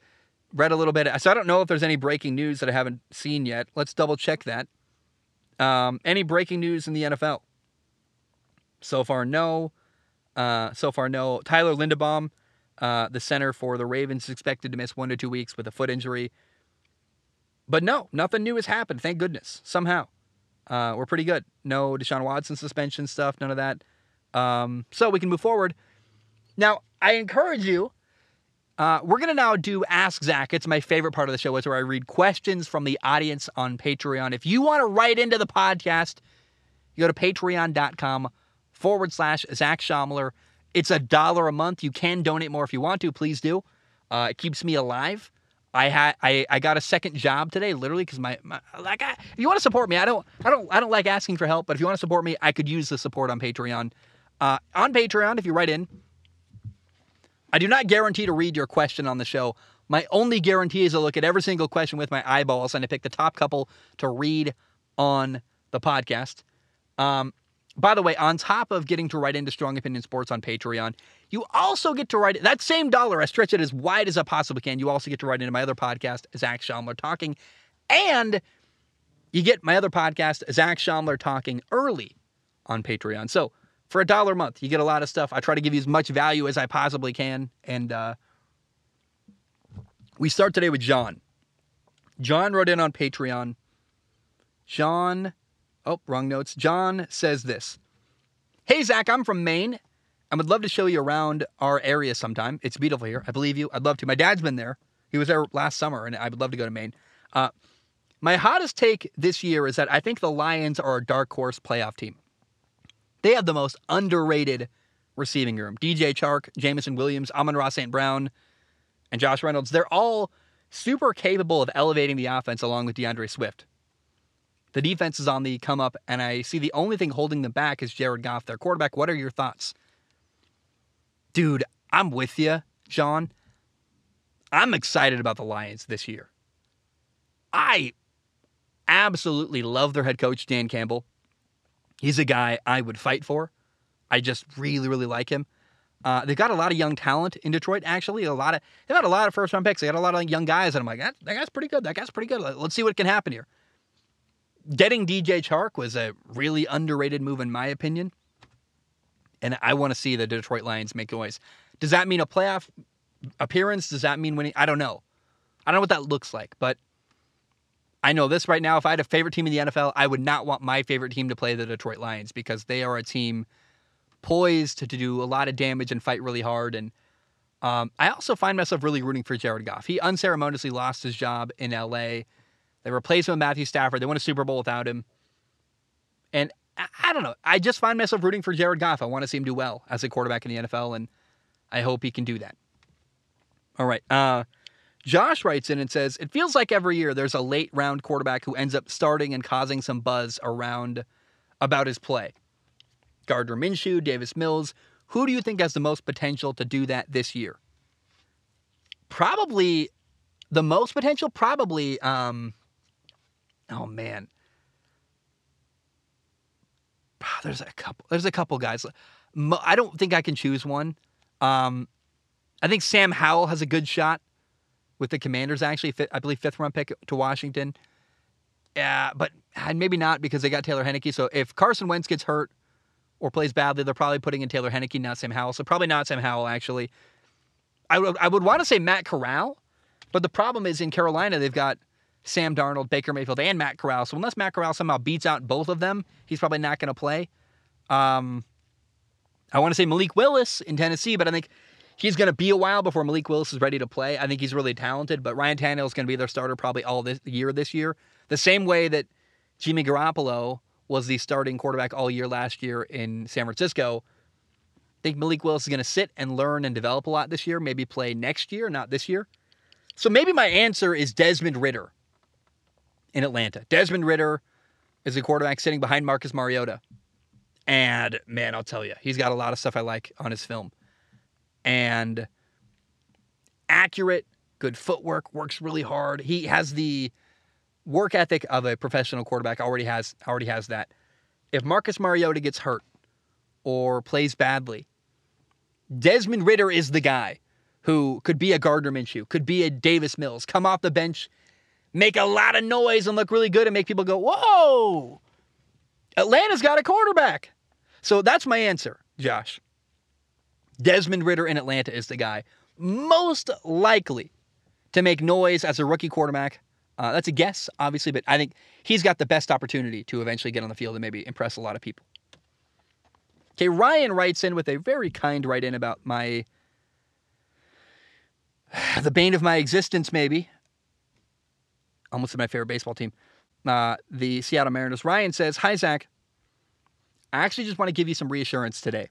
read a little bit, so I don't know if there's any breaking news that I haven't seen yet. Let's double check that. Um, any breaking news in the NFL? So far, no. Uh, so far, no. Tyler Linderbaum, uh, the center for the Ravens, is expected to miss one to two weeks with a foot injury. But no, nothing new has happened. Thank goodness. Somehow, uh, we're pretty good. No Deshaun Watson suspension stuff. None of that. Um, so we can move forward. Now, I encourage you. Uh, we're going to now do Ask Zach. It's my favorite part of the show. It's where I read questions from the audience on Patreon. If you want to write into the podcast, you go to patreon.com forward slash Zach Schaumler. It's a dollar a month. You can donate more if you want to. Please do. Uh, it keeps me alive. I had I, I got a second job today, literally, because my, my like I, if you want to support me, I don't I don't I don't like asking for help, but if you want to support me, I could use the support on Patreon. Uh, on Patreon, if you write in, I do not guarantee to read your question on the show. My only guarantee is to look at every single question with my eyeballs and to pick the top couple to read on the podcast. Um, by the way, on top of getting to write into Strong Opinion Sports on Patreon, you also get to write that same dollar. I stretch it as wide as I possibly can. You also get to write into my other podcast, Zach Schaumler Talking, and you get my other podcast, Zach Schaumler Talking, early on Patreon. So for a dollar a month, you get a lot of stuff. I try to give you as much value as I possibly can, and uh, we start today with John. John wrote in on Patreon. John Oh, wrong notes. John says this Hey, Zach, I'm from Maine. I would love to show you around our area sometime. It's beautiful here. I believe you. I'd love to. My dad's been there. He was there last summer, and I would love to go to Maine. Uh, my hottest take this year is that I think the Lions are a dark horse playoff team. They have the most underrated receiving room. DJ Chark, Jameson Williams, Amon-Ra St. Brown, and Josh Reynolds. They're all super capable of elevating the offense along with D'Andre Swift. The defense is on the come up, and I see the only thing holding them back is Jared Goff, their quarterback. What are your thoughts? Dude, I'm with you, John. I'm excited about the Lions this year. I absolutely love their head coach, Dan Campbell. He's a guy I would fight for. I just really, really like him. Uh, they've got a lot of young talent in Detroit. Actually, a lot of they've got a lot of first round picks. They got a lot of young guys, and I'm like, that, that guy's pretty good. That guy's pretty good. Let's see what can happen here getting DJ Chark was a really underrated move, in my opinion. And I want to see the Detroit Lions make noise. Does that mean a playoff appearance? Does that mean winning? I don't know. I don't know what that looks like, but I know this right now. If I had a favorite team in the NFL, I would not want my favorite team to play the Detroit Lions because they are a team poised to do a lot of damage and fight really hard. And um, I also find myself really rooting for Jared Goff. He unceremoniously lost his job in LA they replaced him with Matthew Stafford. They won a Super Bowl without him. And I, I don't know. I just find myself rooting for Jared Goff. I want to see him do well as a quarterback in the NFL, and I hope he can do that. All right. Uh, Josh writes in and says, It feels like every year there's a late round quarterback who ends up starting and causing some buzz around about his play. Gardner Minshew, Davis Mills. Who do you think has the most potential to do that this year? Probably the most potential, probably um, oh man, there's a couple. There's a couple guys. I don't think I can choose one. Um, I think Sam Howell has a good shot with the Commanders. Actually, I believe fifth round pick to Washington. Yeah, but maybe not because they got Taylor Heinicke. So if Carson Wentz gets hurt or plays badly, they're probably putting in Taylor Heinicke, not Sam Howell. So probably not Sam Howell. Actually, I would I would want to say Matt Corral, but the problem is in Carolina they've got Sam Darnold, Baker Mayfield, and Matt Corral. So unless Matt Corral somehow beats out both of them, he's probably not going to play. Um, I want to say Malik Willis in Tennessee, but I think he's going to be a while before Malik Willis is ready to play. I think he's really talented, but Ryan Tannehill is going to be their starter probably all this year this year. The same way that Jimmy Garoppolo was the starting quarterback all year last year in San Francisco. I think Malik Willis is going to sit and learn and develop a lot this year, maybe play next year, not this year. So maybe my answer is Desmond Ridder in Atlanta. Desmond Ridder is a quarterback sitting behind Marcus Mariota. And man, I'll tell you, he's got a lot of stuff I like on his film. And accurate, good footwork, works really hard. He has the work ethic of a professional quarterback. Already has already has that. If Marcus Mariota gets hurt or plays badly, Desmond Ridder is the guy who could be a Gardner Minshew, could be a Davis Mills, come off the bench make a lot of noise and look really good and make people go, whoa, Atlanta's got a quarterback. So that's my answer, Josh. Desmond Ridder in Atlanta is the guy most likely to make noise as a rookie quarterback. Uh, that's a guess, obviously, but I think he's got the best opportunity to eventually get on the field and maybe impress a lot of people. Okay, Ryan writes in with a very kind write in about my <sighs> the bane of my existence, maybe. Almost my favorite baseball team, uh, the Seattle Mariners. Ryan says, "Hi Zach, I actually just want to give you some reassurance today.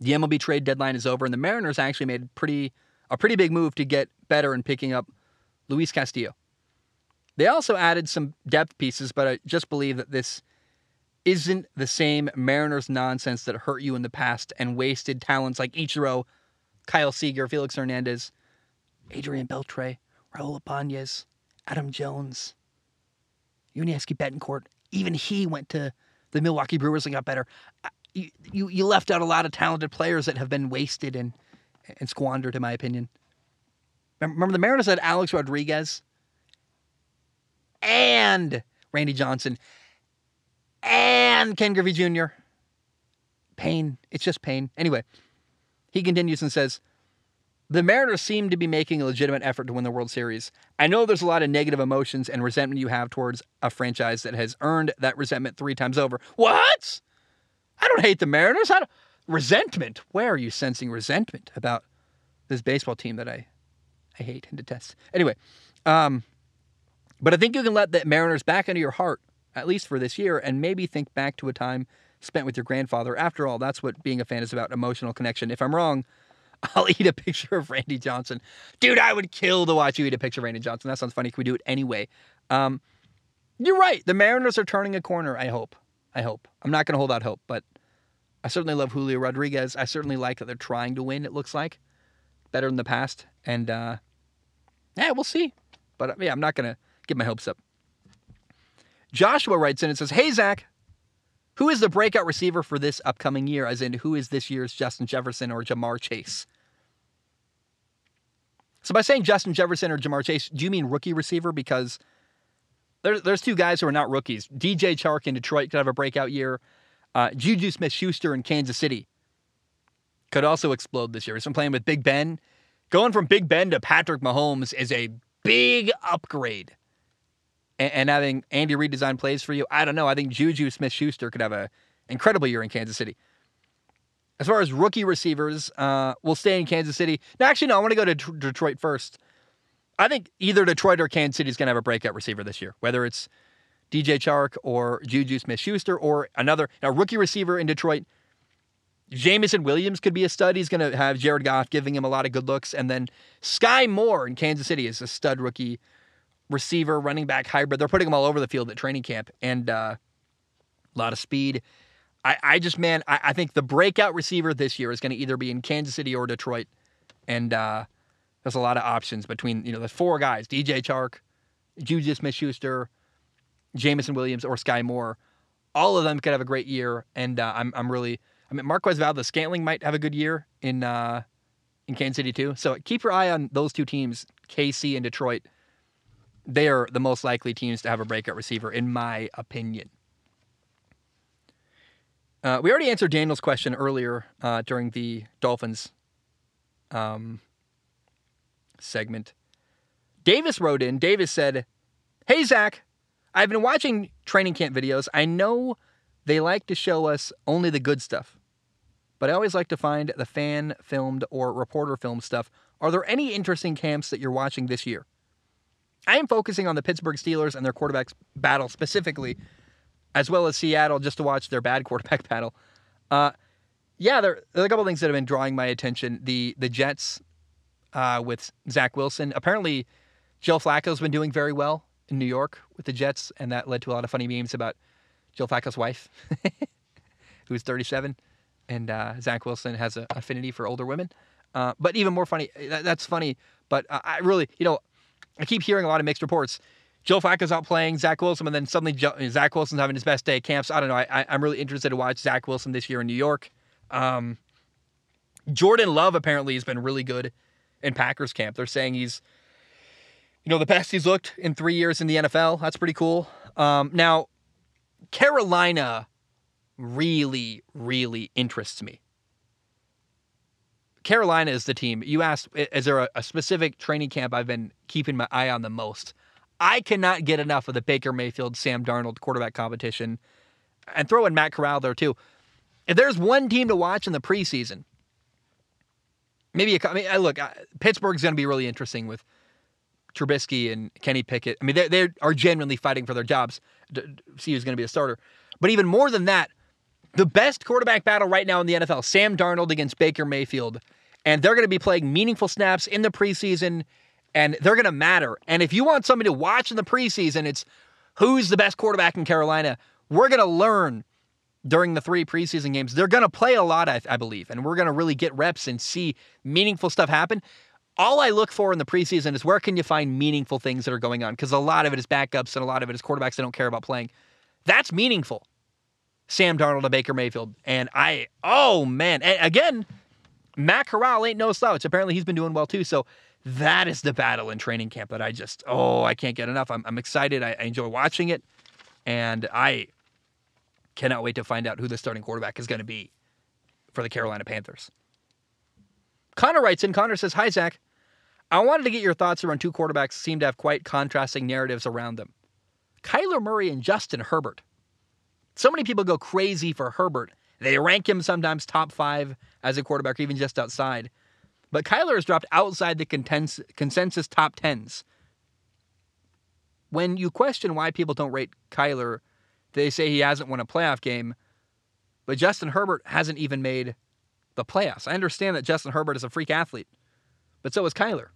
The MLB trade deadline is over, and the Mariners actually made pretty a pretty big move to get better in picking up Luis Castillo. They also added some depth pieces, but I just believe that this isn't the same Mariners nonsense that hurt you in the past and wasted talents like Ichiro, Kyle Seager, Felix Hernandez, Adrian Beltre, Raul Ibanez, Adam Jones, Yuniesky Betancourt. Even he went to the Milwaukee Brewers and got better. Uh, you, you, you left out a lot of talented players that have been wasted and, and squandered, in my opinion. Remember, the Mariners had Alex Rodriguez and Randy Johnson and Ken Griffey Jr. Pain. It's just pain. Anyway, he continues and says, the Mariners seem to be making a legitimate effort to win the World Series. I know there's a lot of negative emotions and resentment you have towards a franchise that has earned that resentment three times over. What? I don't hate the Mariners. I don't... Resentment? Where are you sensing resentment about this baseball team that I, I hate and detest? Anyway, um, but I think you can let the Mariners back into your heart, at least for this year, and maybe think back to a time spent with your grandfather. After all, that's what being a fan is about emotional connection. If I'm wrong, <laughs> I'll eat a picture of Randy Johnson. Dude, I would kill to watch you eat a picture of Randy Johnson. That sounds funny. Can we do it anyway? Um, you're right. The Mariners are turning a corner, I hope. I hope. I'm not going to hold out hope, but I certainly love Julio Rodriguez. I certainly like that they're trying to win, it looks like. Better than the past. And, uh, yeah, we'll see. But, yeah, I'm not going to get my hopes up. Joshua writes in and says, Hey, Zach, who is the breakout receiver for this upcoming year? As in, who is this year's Justin Jefferson or Ja'Marr Chase? So by saying Justin Jefferson or Ja'Marr Chase, do you mean rookie receiver? Because there's there's two guys who are not rookies. DJ Chark in Detroit could have a breakout year. Uh, Juju Smith Schuster in Kansas City could also explode this year. He's been playing with Big Ben. Going from Big Ben to Patrick Mahomes is a big upgrade and, and having Andy Reid design plays for you, I don't know. I think Juju Smith Schuster could have an incredible year in Kansas City. As far as rookie receivers, uh, we'll stay in Kansas City. No, actually, no, I want to go to D- Detroit first. I think either Detroit or Kansas City is going to have a breakout receiver this year, whether it's DJ Chark or Juju Smith Schuster or another now rookie receiver in Detroit. Jameson Williams could be a stud. He's going to have Jared Goff giving him a lot of good looks. And then Sky Moore in Kansas City is a stud rookie receiver, running back hybrid. They're putting them all over the field at training camp and uh, a lot of speed. I, I just, man, I, I, think the breakout receiver this year is going to either be in Kansas City or Detroit. And uh, there's a lot of options between, you know, the four guys DJ Chark, Juju Smith Schuster, Jameson Williams, or Sky Moore. All of them could have a great year. And uh, I'm, I'm really, I mean, Marquez Valdes Scantling might have a good year in, uh, in Kansas City too. So keep your eye on those two teams, KC and Detroit they are the most likely teams to have a breakout receiver, in my opinion. Uh, we already answered Daniel's question earlier uh, during the Dolphins um, segment. Davis wrote in. Davis said, Hey, Zach, I've been watching training camp videos. I know they like to show us only the good stuff, but I always like to find the fan filmed or reporter filmed stuff. Are there any interesting camps that you're watching this year? I am focusing on the Pittsburgh Steelers and their quarterbacks battle specifically, as well as Seattle, just to watch their bad <laughs> quarterback battle. Uh, yeah, there, there, are a couple things that have been drawing my attention. The the Jets uh, with Zach Wilson. Apparently, Joe Flacco's been doing very well in New York with the Jets, and that led to a lot of funny memes about Joe Flacco's wife, <laughs> who's 37, and uh, Zach Wilson has an affinity for older women. Uh, but even more funny, that, that's funny. But I really, you know, I keep hearing a lot of mixed reports. Joe Flacco's out playing Zach Wilson, and then suddenly Joe, Zach Wilson's having his best day at camps. I don't know. I, am really interested to watch Zach Wilson this year in New York. Um, Jordan Love apparently has been really good in Packers camp. They're saying he's, you know, the best he's looked in three years in the NFL. That's pretty cool. Um, now, Carolina really, really interests me. Carolina is the team. You asked, is there a, a specific training camp I've been keeping my eye on the most? I cannot get enough of the Baker Mayfield, Sam Darnold quarterback competition, and throw in Matt Corral there too. If there's one team to watch in the preseason, maybe a, I mean, look, Pittsburgh's going to be really interesting with Trubisky and Kenny Pickett. I mean, they they are genuinely fighting for their jobs. To see who's going to be a starter, but even more than that, the best quarterback battle right now in the NFL: Sam Darnold against Baker Mayfield, and they're going to be playing meaningful snaps in the preseason, and they're going to matter. And if you want somebody to watch in the preseason, it's who's the best quarterback in Carolina. We're going to learn during the three preseason games. They're going to play a lot, I, I believe, and we're going to really get reps and see meaningful stuff happen all I look for in the preseason is where can you find meaningful things that are going on? Because a lot of it is backups and a lot of it is quarterbacks that don't care about playing. That's meaningful. Sam Darnold and Baker Mayfield. And I, oh man, and again, Matt Corral ain't no slouch. Apparently he's been doing well too. So that is the battle in training camp that I just, oh, I can't get enough. I'm, I'm excited. I, I enjoy watching it. And I cannot wait to find out who the starting quarterback is going to be for the Carolina Panthers. Connor writes in, Connor says, Hi, Zach. I wanted to get your thoughts around two quarterbacks seem to have quite contrasting narratives around them. Kyler Murray and Justin Herbert. So many people go crazy for Herbert. They rank him sometimes top five as a quarterback, or even just outside. But Kyler has dropped outside the consensus top tens. When you question why people don't rate Kyler, they say he hasn't won a playoff game, but Justin Herbert hasn't even made the playoffs. I understand that Justin Herbert is a freak athlete, but so is Kyler.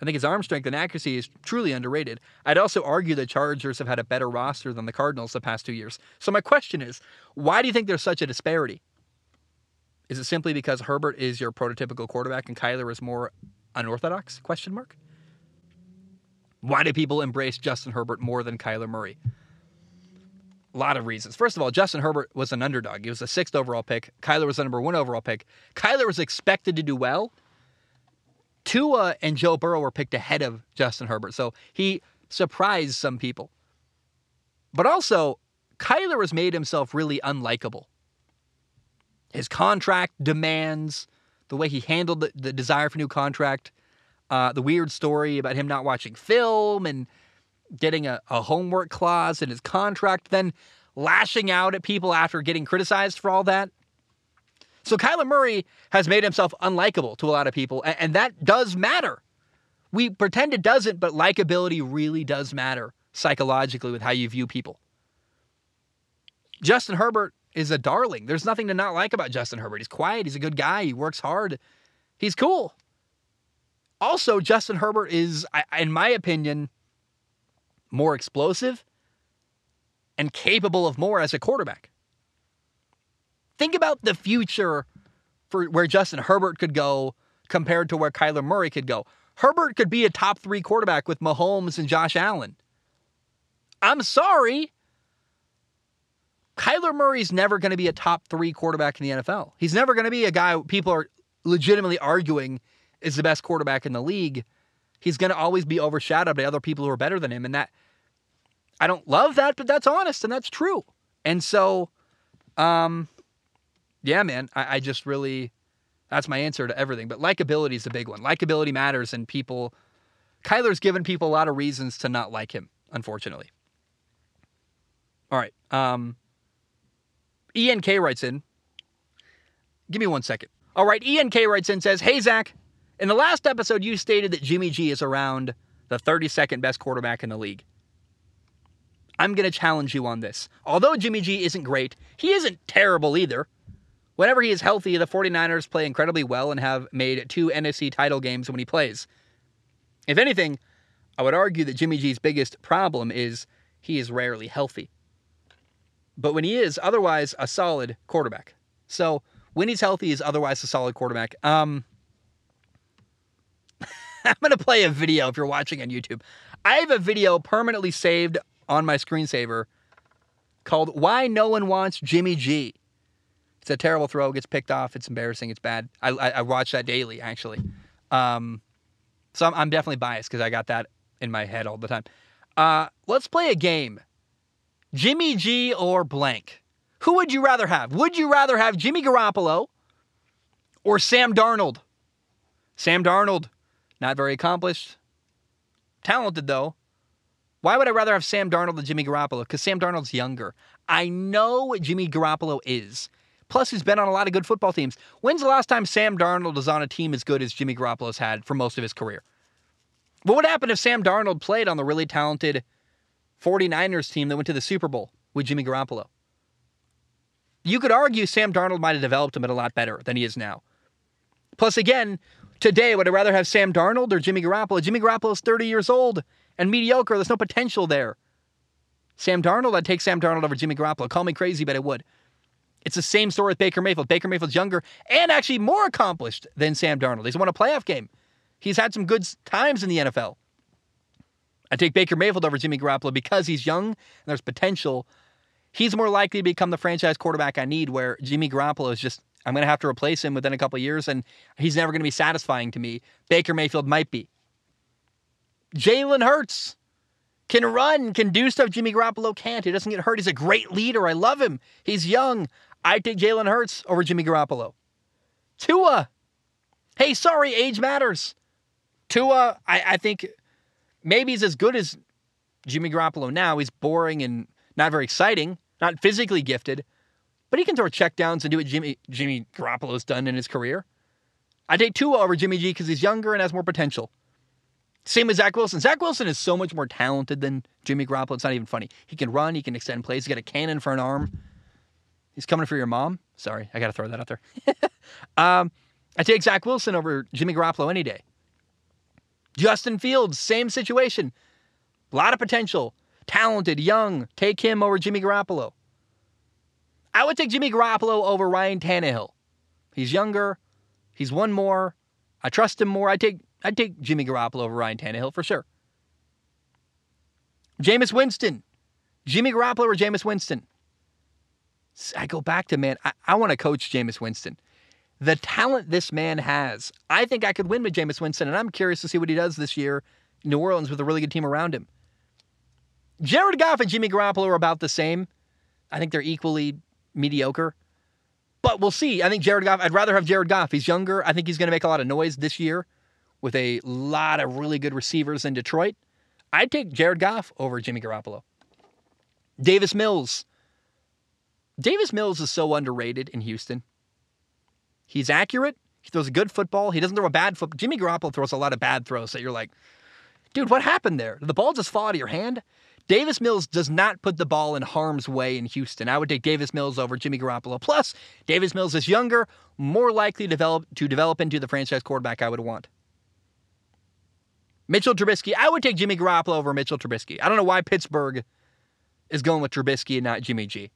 I think his arm strength and accuracy is truly underrated. I'd also argue the Chargers have had a better roster than the Cardinals the past two years. So my question is, why do you think there's such a disparity? Is it simply because Herbert is your prototypical quarterback and Kyler is more unorthodox? Question mark. Why do people embrace Justin Herbert more than Kyler Murray? A lot of reasons. First of all, Justin Herbert was an underdog. He was a sixth overall pick. Kyler was the number one overall pick. Kyler was expected to do well Tua and Joe Burrow were picked ahead of Justin Herbert, so he surprised some people. But also, Kyler has made himself really unlikable. His contract demands, the way he handled the, the desire for new contract, uh, the weird story about him not watching film and getting a, a homework clause in his contract, then lashing out at people after getting criticized for all that. So Kyler Murray has made himself unlikable to a lot of people, and that does matter. We pretend it doesn't, but likability really does matter psychologically with how you view people. Justin Herbert is a darling. There's nothing to not like about Justin Herbert. He's quiet, he's a good guy, he works hard, he's cool. Also, Justin Herbert is, in my opinion, more explosive and capable of more as a quarterback. Think about the future for where Justin Herbert could go compared to where Kyler Murray could go. Herbert could be a top three quarterback with Mahomes and Josh Allen. I'm sorry. Kyler Murray's never going to be a top three quarterback in the NFL. He's never going to be a guy people are legitimately arguing is the best quarterback in the league. He's going to always be overshadowed by other people who are better than him. And that, I don't love that, but that's honest and that's true. And so, um, yeah, man, I, I just really, that's my answer to everything. But likability is a big one. Likability matters, and people, Kyler's given people a lot of reasons to not like him, unfortunately. All right. Um, ENK writes in. Give me one second. All right. ENK writes in says, Hey, Zach, in the last episode, you stated that Jimmy G is around the 32nd best quarterback in the league. I'm going to challenge you on this. Although Jimmy G isn't great, he isn't terrible either. Whenever he is healthy, the 49ers play incredibly well and have made two NFC title games when he plays. If anything, I would argue that Jimmy G's biggest problem is he is rarely healthy. But when he is, otherwise a solid quarterback. So when he's healthy, he's otherwise a solid quarterback. Um, <laughs> I'm to play a video if you're watching on YouTube. I have a video permanently saved on my screensaver called Why No One Wants Jimmy G. It's a terrible throw. Gets picked off. It's embarrassing. It's bad. I, I, I watch that daily actually. Um, so I'm, I'm definitely biased because I got that in my head all the time. Uh, let's play a game. Jimmy G or blank. Who would you rather have? Would you rather have Jimmy Garoppolo or Sam Darnold. Sam Darnold, not very accomplished. Talented, though. Why would I rather have Sam Darnold than Jimmy Garoppolo? Because Sam Darnold's younger. I know what Jimmy Garoppolo is. Plus, he's been on a lot of good football teams. When's the last time Sam Darnold was on a team as good as Jimmy Garoppolo's had for most of his career? What would happen if Sam Darnold played on the really talented 49ers team that went to the Super Bowl with Jimmy Garoppolo? You could argue Sam Darnold might have developed him a lot better than he is now. Plus, again, today, would I rather have Sam Darnold or Jimmy Garoppolo? Jimmy Garoppolo is 30 years old and mediocre. There's no potential there. Sam Darnold, I'd take Sam Darnold over Jimmy Garoppolo. Call me crazy, but I would. It's the same story with Baker Mayfield. Baker Mayfield's younger and actually more accomplished than Sam Darnold. He's won a playoff game. He's had some good times in the NFL. I take Baker Mayfield over Jimmy Garoppolo because he's young and there's potential. He's more likely to become the franchise quarterback I need, where Jimmy Garoppolo is just, I'm going to have to replace him within a couple years, and he's never going to be satisfying to me. Baker Mayfield might be. Jalen Hurts can run, can do stuff Jimmy Garoppolo can't. He doesn't get hurt. He's a great leader. I love him. He's young. I take Jalen Hurts over Jimmy Garoppolo. Tua. Hey, sorry, age matters. Tua, I, I think maybe he's as good as Jimmy Garoppolo now. He's boring and not very exciting, not physically gifted, but he can throw checkdowns and do what Jimmy Jimmy Garoppolo's done in his career. I take Tua over Jimmy G because he's younger and has more potential. Same with Zach Wilson. Zach Wilson is so much more talented than Jimmy Garoppolo. It's not even funny. He can run. He can extend plays. He's got a cannon for an arm. He's coming for your mom. Sorry, I got to throw that out there. <laughs> um, I take Zach Wilson over Jimmy Garoppolo any day. Justin Fields, same situation. A lot of potential. Talented, young. Take him over Jimmy Garoppolo. I would take Jimmy Garoppolo over Ryan Tannehill. He's younger. He's won more. I trust him more. I take I'd take Jimmy Garoppolo over Ryan Tannehill for sure. Jameis Winston. Jimmy Garoppolo or Jameis Winston? I go back to, man, I, I want to coach Jameis Winston. The talent this man has, I think I could win with Jameis Winston, and I'm curious to see what he does this year in New Orleans with a really good team around him. Jared Goff and Jimmy Garoppolo are about the same. I think they're equally mediocre. But we'll see. I think Jared Goff, I'd rather have Jared Goff. He's younger. I think he's going to make a lot of noise this year with a lot of really good receivers in Detroit. I'd take Jared Goff over Jimmy Garoppolo. Davis Mills. Davis Mills is so underrated in Houston. He's accurate. He throws a good football. He doesn't throw a bad football. Jimmy Garoppolo throws a lot of bad throws that you're like, dude, what happened there? Did the ball just fall out of your hand? Davis Mills does not put the ball in harm's way in Houston. I would take Davis Mills over Jimmy Garoppolo. Plus, Davis Mills is younger, more likely to develop to develop into the franchise quarterback I would want. Mitchell Trubisky, I would take Jimmy Garoppolo over Mitchell Trubisky. I don't know why Pittsburgh is going with Trubisky and not Jimmy G.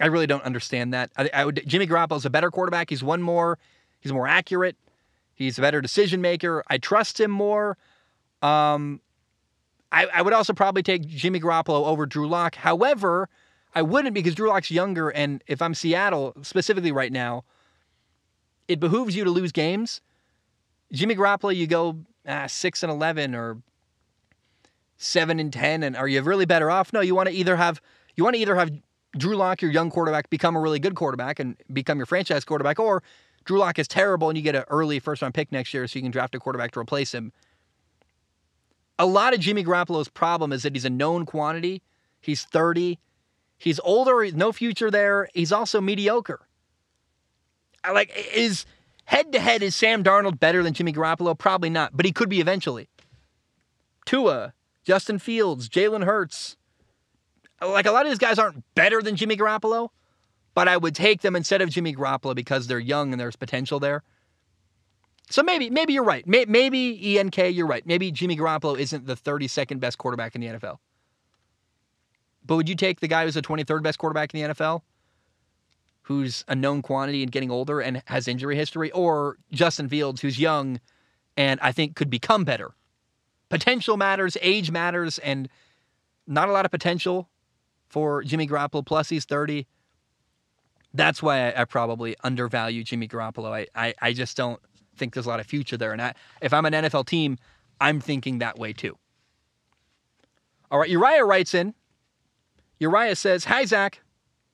I really don't understand that. I, I would Jimmy Garoppolo's a better quarterback. He's won more. He's more accurate. He's a better decision maker. I trust him more. Um, I, I would also probably take Jimmy Garoppolo over Drew Lock. However, I wouldn't because Drew Lock's younger, and if I'm Seattle specifically right now, it behooves you to lose games. Jimmy Garoppolo, you go ah, six and eleven or seven and ten, and are you really better off? No, you want to either have you want to either have Drew Lock, your young quarterback, become a really good quarterback and become your franchise quarterback, or Drew Lock is terrible and you get an early first round pick next year so you can draft a quarterback to replace him. A lot of Jimmy Garoppolo's problem is that he's a known quantity. He's 30. He's older, no future there. He's also mediocre. Like is Head to head, is Sam Darnold better than Jimmy Garoppolo? Probably not, but he could be eventually. Tua, Justin Fields, Jalen Hurts. Like a lot of these guys aren't better than Jimmy Garoppolo, but I would take them instead of Jimmy Garoppolo because they're young and there's potential there. So maybe, maybe you're right. Maybe ENK, you're right. Maybe Jimmy Garoppolo isn't the 32nd best quarterback in the NFL. But would you take the guy who's the 23rd best quarterback in the NFL? who's a known quantity and getting older and has injury history, or Justin Fields, who's young and I think could become better. Potential matters, age matters, and not a lot of potential for Jimmy Garoppolo. Plus, he's 30. That's why I, I probably undervalue Jimmy Garoppolo. I, I, I just don't think there's a lot of future there. And I, if I'm an NFL team, I'm thinking that way too. All right, Uriah writes in. Uriah says, Hi, Zach.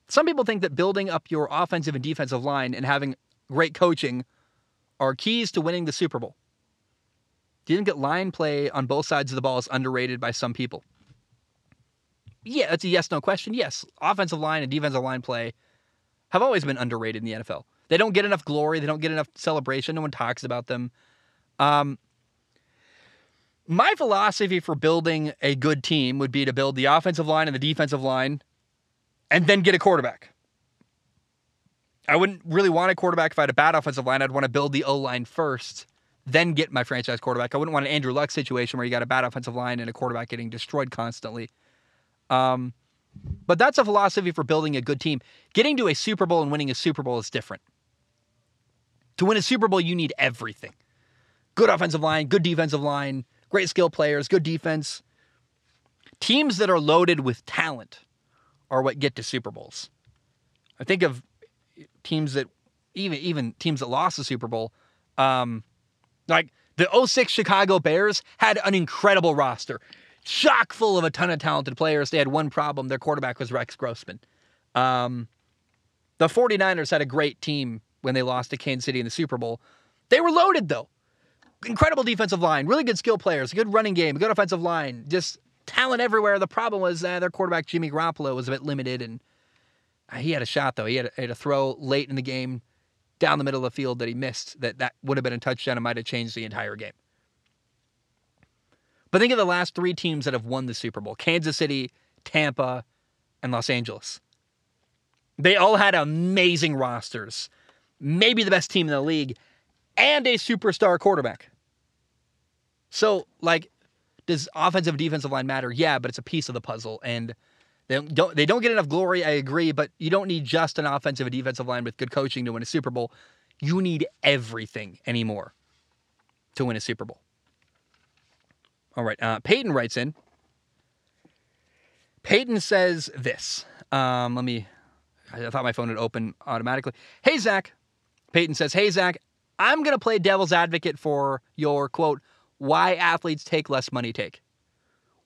Some people think that building up your offensive and defensive line and having great coaching are keys to winning the Super Bowl. Do you think that line play on both sides of the ball is underrated by some people? Yeah, that's a yes no question. Yes, offensive line and defensive line play have always been underrated in the NFL. They don't get enough glory, they don't get enough celebration. No one talks about them. Um, my philosophy for building a good team would be to build the offensive line and the defensive line and then get a quarterback. I wouldn't really want a quarterback if I had a bad offensive line. I'd want to build the O line first, then get my franchise quarterback. I wouldn't want an Andrew Luck situation where you got a bad offensive line and a quarterback getting destroyed constantly. Um, but that's a philosophy for building a good team. Getting to a Super Bowl and winning a Super Bowl is different. To win a Super Bowl, you need everything good offensive line, good defensive line, great skill players, good defense. Teams that are loaded with talent are what get to Super Bowls. I think of teams that even even teams that lost the Super Bowl, um, like the 06 Chicago Bears had an incredible roster chock full of a ton of talented players. They had one problem. Their quarterback was Rex Grossman. Um, the 49ers had a great team when they lost to Kansas City in the Super Bowl. They were loaded, though. Incredible defensive line, really good skill players, good running game, good offensive line, just talent everywhere. The problem was uh, their quarterback, Jimmy Garoppolo, was a bit limited, and uh, he had a shot, though. He had a, had a throw late in the game down the middle of the field that he missed that, that would have been a touchdown and might have changed the entire game. But think of the last three teams that have won the Super Bowl Kansas City, Tampa, and Los Angeles. They all had amazing rosters, maybe the best team in the league, and a superstar quarterback. So, like, does offensive defensive line matter? Yeah, but it's a piece of the puzzle. And they don't they don't get enough glory, I agree, but you don't need just an offensive and defensive line with good coaching to win a Super Bowl. You need everything anymore to win a Super Bowl. All right. Uh, Peyton writes in. Peyton says this. Um, let me. I thought my phone would open automatically. Hey, Zach. Peyton says, Hey, Zach, I'm going to play devil's advocate for your quote, why athletes take less money take.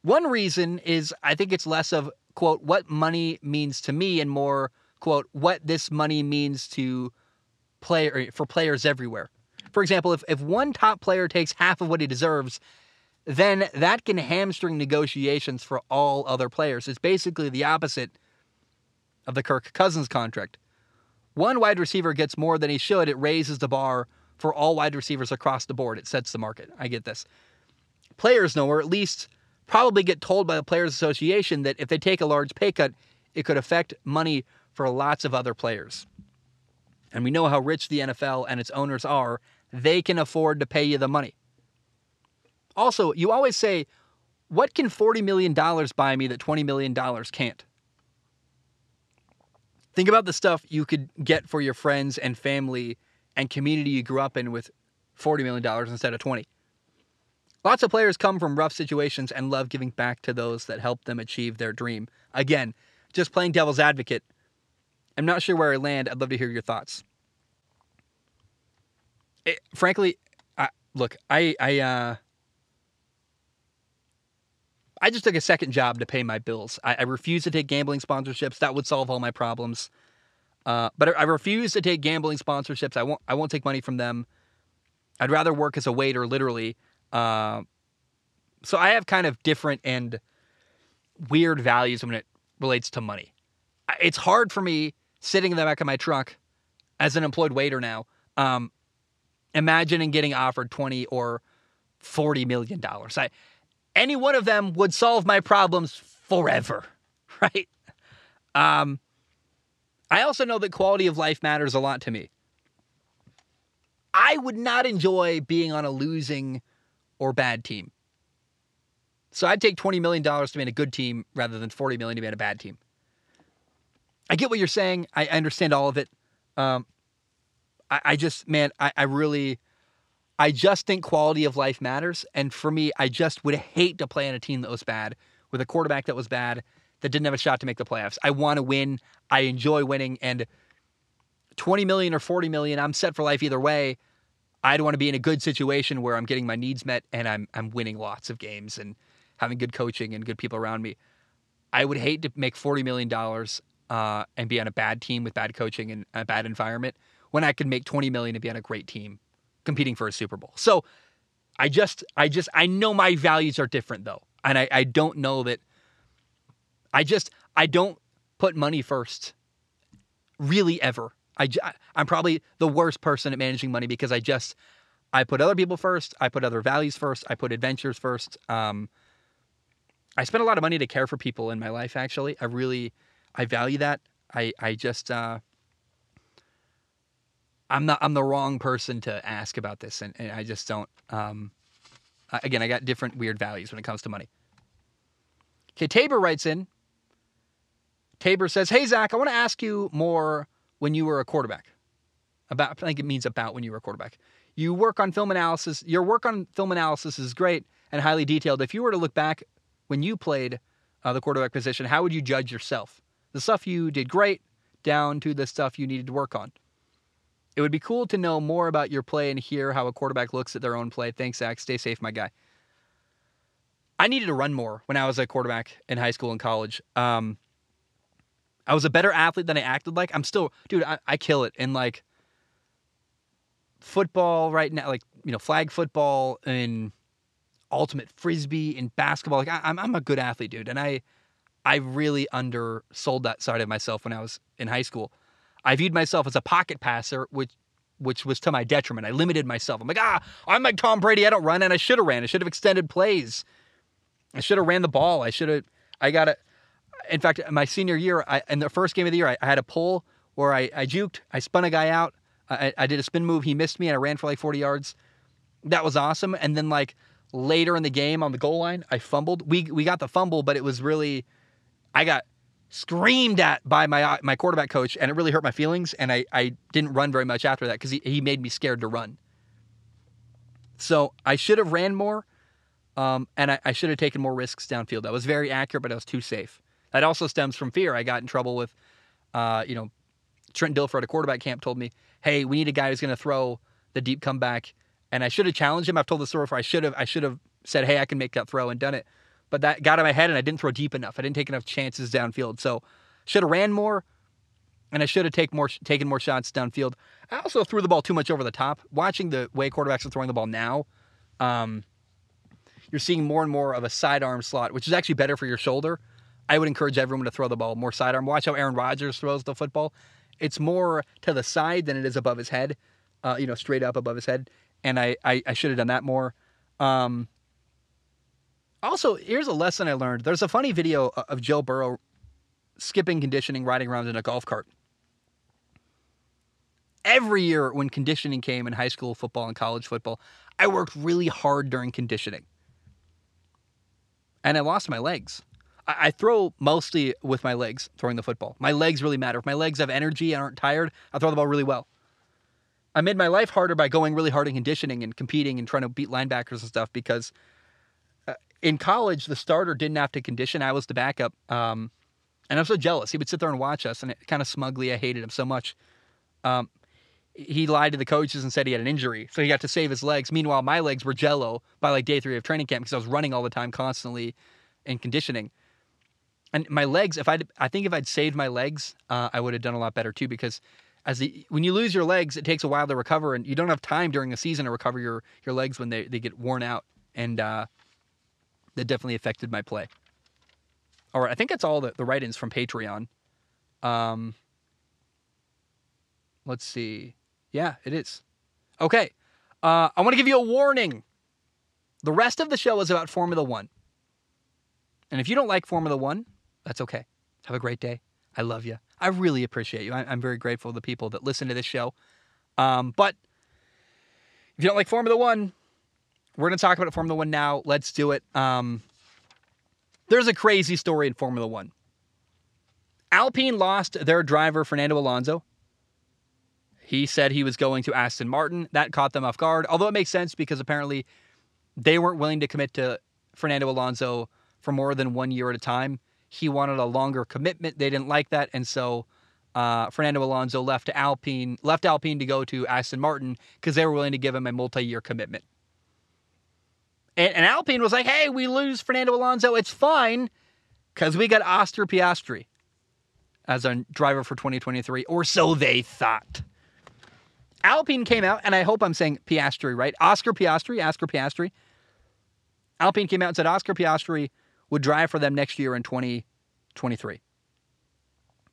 One reason is I think it's less of, quote, what money means to me and more, quote, what this money means to player for players everywhere. For example, if, if one top player takes half of what he deserves, then that can hamstring negotiations for all other players. It's basically the opposite of the Kirk Cousins contract. One wide receiver gets more than he should, it raises the bar for all wide receivers across the board. It sets the market. I get this. Players know, or at least probably get told by the Players Association, that if they take a large pay cut, it could affect money for lots of other players. And we know how rich the NFL and its owners are. They can afford to pay you the money. Also, you always say, what can $40 million buy me that $20 million can't? Think about the stuff you could get for your friends and family and community you grew up in with $40 million instead of 20. Lots of players come from rough situations and love giving back to those that help them achieve their dream. Again, just playing devil's advocate. I'm not sure where I land. I'd love to hear your thoughts. It, frankly, I, look, I, I, uh, I just took a second job to pay my bills. I, I refuse to take gambling sponsorships. That would solve all my problems. Uh, but I, I refuse to take gambling sponsorships. I won't. I won't take money from them. I'd rather work as a waiter, literally. Uh, so I have kind of different and weird values when it relates to money. It's hard for me sitting in the back of my truck as an employed waiter now, um, imagining getting offered twenty or forty million dollars. I any one of them would solve my problems forever, <laughs> right? Um, I also know that quality of life matters a lot to me. I would not enjoy being on a losing or bad team. So I'd take $20 million to be in a good team rather than 40 million to be in a bad team. I get what you're saying. I, understand all of it. Um, I, I, just, man, I, I really, I just think quality of life matters. And for me, I just would hate to play on a team that was bad, with a quarterback that was bad, that didn't have a shot to make the playoffs. I want to win. I enjoy winning. And 20 million or 40 million, I'm set for life either way. I'd want to be in a good situation where I'm getting my needs met and I'm I'm winning lots of games and having good coaching and good people around me. I would hate to make $40 million uh, and be on a bad team with bad coaching and a bad environment when I could make 20 million and be on a great team competing for a Super Bowl. So I just, I just, I know my values are different though. And I, I don't know that, I just, I don't put money first really ever. I, I'm probably the worst person at managing money because I just, I put other people first. I put other values first. I put adventures first. Um, I spend a lot of money to care for people in my life. Actually, I really, I value that. I, I just, uh, I'm not, I'm the wrong person to ask about this, and, and I just don't. Um, again, I got different weird values when it comes to money. Okay, Tabor writes in. Tabor says, "Hey Zach, I want to ask you more when you were a quarterback. About, I think it means about when you were a quarterback. You work on film analysis. Your work on film analysis is great and highly detailed. If you were to look back when you played uh, the quarterback position, how would you judge yourself? The stuff you did great, down to the stuff you needed to work on. It would be cool to know more about your play and hear how a quarterback looks at their own play. Thanks, Zach. Stay safe, my guy. I needed to run more when I was a quarterback in high school and college. Um, I was a better athlete than I acted like. I'm still, dude, I, I kill it in like football right now, like, you know, flag football and ultimate frisbee and basketball. Like, I, I'm, I'm a good athlete, dude. And I, I really undersold that side of myself when I was in high school. I viewed myself as a pocket passer, which which was to my detriment. I limited myself. I'm like, ah, I'm like Tom Brady. I don't run, and I should have ran. I should have extended plays. I should have ran the ball. I should have. I got it. In fact, my senior year, I, in the first game of the year, I, I had a pull where I, I juked. I spun a guy out. I, I did a spin move. He missed me, and I ran for like 40 yards. That was awesome. And then like later in the game on the goal line, I fumbled. We we got the fumble, but it was really, I got screamed at by my my quarterback coach, and it really hurt my feelings. And I, I didn't run very much after that because he, he made me scared to run. So I should have ran more, um, and I, I should have taken more risks downfield. I was very accurate, but I was too safe. That also stems from fear. I got in trouble with, uh, you know, Trent Dilfer at a quarterback camp told me, "Hey, we need a guy who's going to throw the deep comeback." And I should have challenged him. I've told the story before. I should have. I should have said, "Hey, I can make that throw," and done it but that got in my head and I didn't throw deep enough. I didn't take enough chances downfield. So should have ran more and I should have take more, taken more shots downfield. I also threw the ball too much over the top. Watching the way quarterbacks are throwing the ball now, um, you're seeing more and more of a sidearm slot, which is actually better for your shoulder. I would encourage everyone to throw the ball more sidearm. Watch how Aaron Rodgers throws the football. It's more to the side than it is above his head, uh, you know, straight up above his head. And I, I, I should have done that more. Um, also, here's a lesson I learned. There's a funny video uh, of Joe Burrow skipping conditioning, riding around in a golf cart. Every year when conditioning came in high school football and college football, I worked really hard during conditioning. And I lost my legs. I throw mostly with my legs throwing the football. My legs really matter. If my legs have energy and aren't tired, I throw the ball really well. I made my life harder by going really hard in conditioning and competing and trying to beat linebackers and stuff because in college, the starter didn't have to condition. I was the backup. Um, and I was so jealous. He would sit there and watch us, and it kind of smugly, I hated him so much. Um, he lied to the coaches and said he had an injury, so he got to save his legs. Meanwhile, my legs were jello by like day three of training camp because I was running all the time, constantly, in conditioning. And my legs, if I, I think if I'd saved my legs, uh, I would have done a lot better too. Because as the when you lose your legs, it takes a while to recover, and you don't have time during the season to recover your your legs when they they get worn out. And uh, that definitely affected my play. All right, I think that's all the, the write-ins from Patreon. Um, let's see. Yeah, it is. Okay. Uh, I want to give you a warning. The rest of the show is about Formula One. And if you don't like Formula One, that's okay. Have a great day. I love you. I really appreciate you. I, am very grateful to the people that listen to this show. Um, but if you don't like Formula One, we're going to talk about Formula One now. Let's do it. Um, there's a crazy story in Formula One. Alpine lost their driver, Fernando Alonso. He said he was going to Aston Martin. That caught them off guard, although it makes sense because apparently they weren't willing to commit to Fernando Alonso for more than one year at a time. He wanted a longer commitment. They didn't like that, and so uh, Fernando Alonso left Alpine, left Alpine to go to Aston Martin because they were willing to give him a multi-year commitment. And, and Alpine was like, hey, we lose Fernando Alonso. It's fine because we got Oscar Piastri as our driver for 2023, or so they thought. Alpine came out, and I hope I'm saying Piastri right. Oscar Piastri, Oscar Piastri. Alpine came out and said Oscar Piastri would drive for them next year in 2023.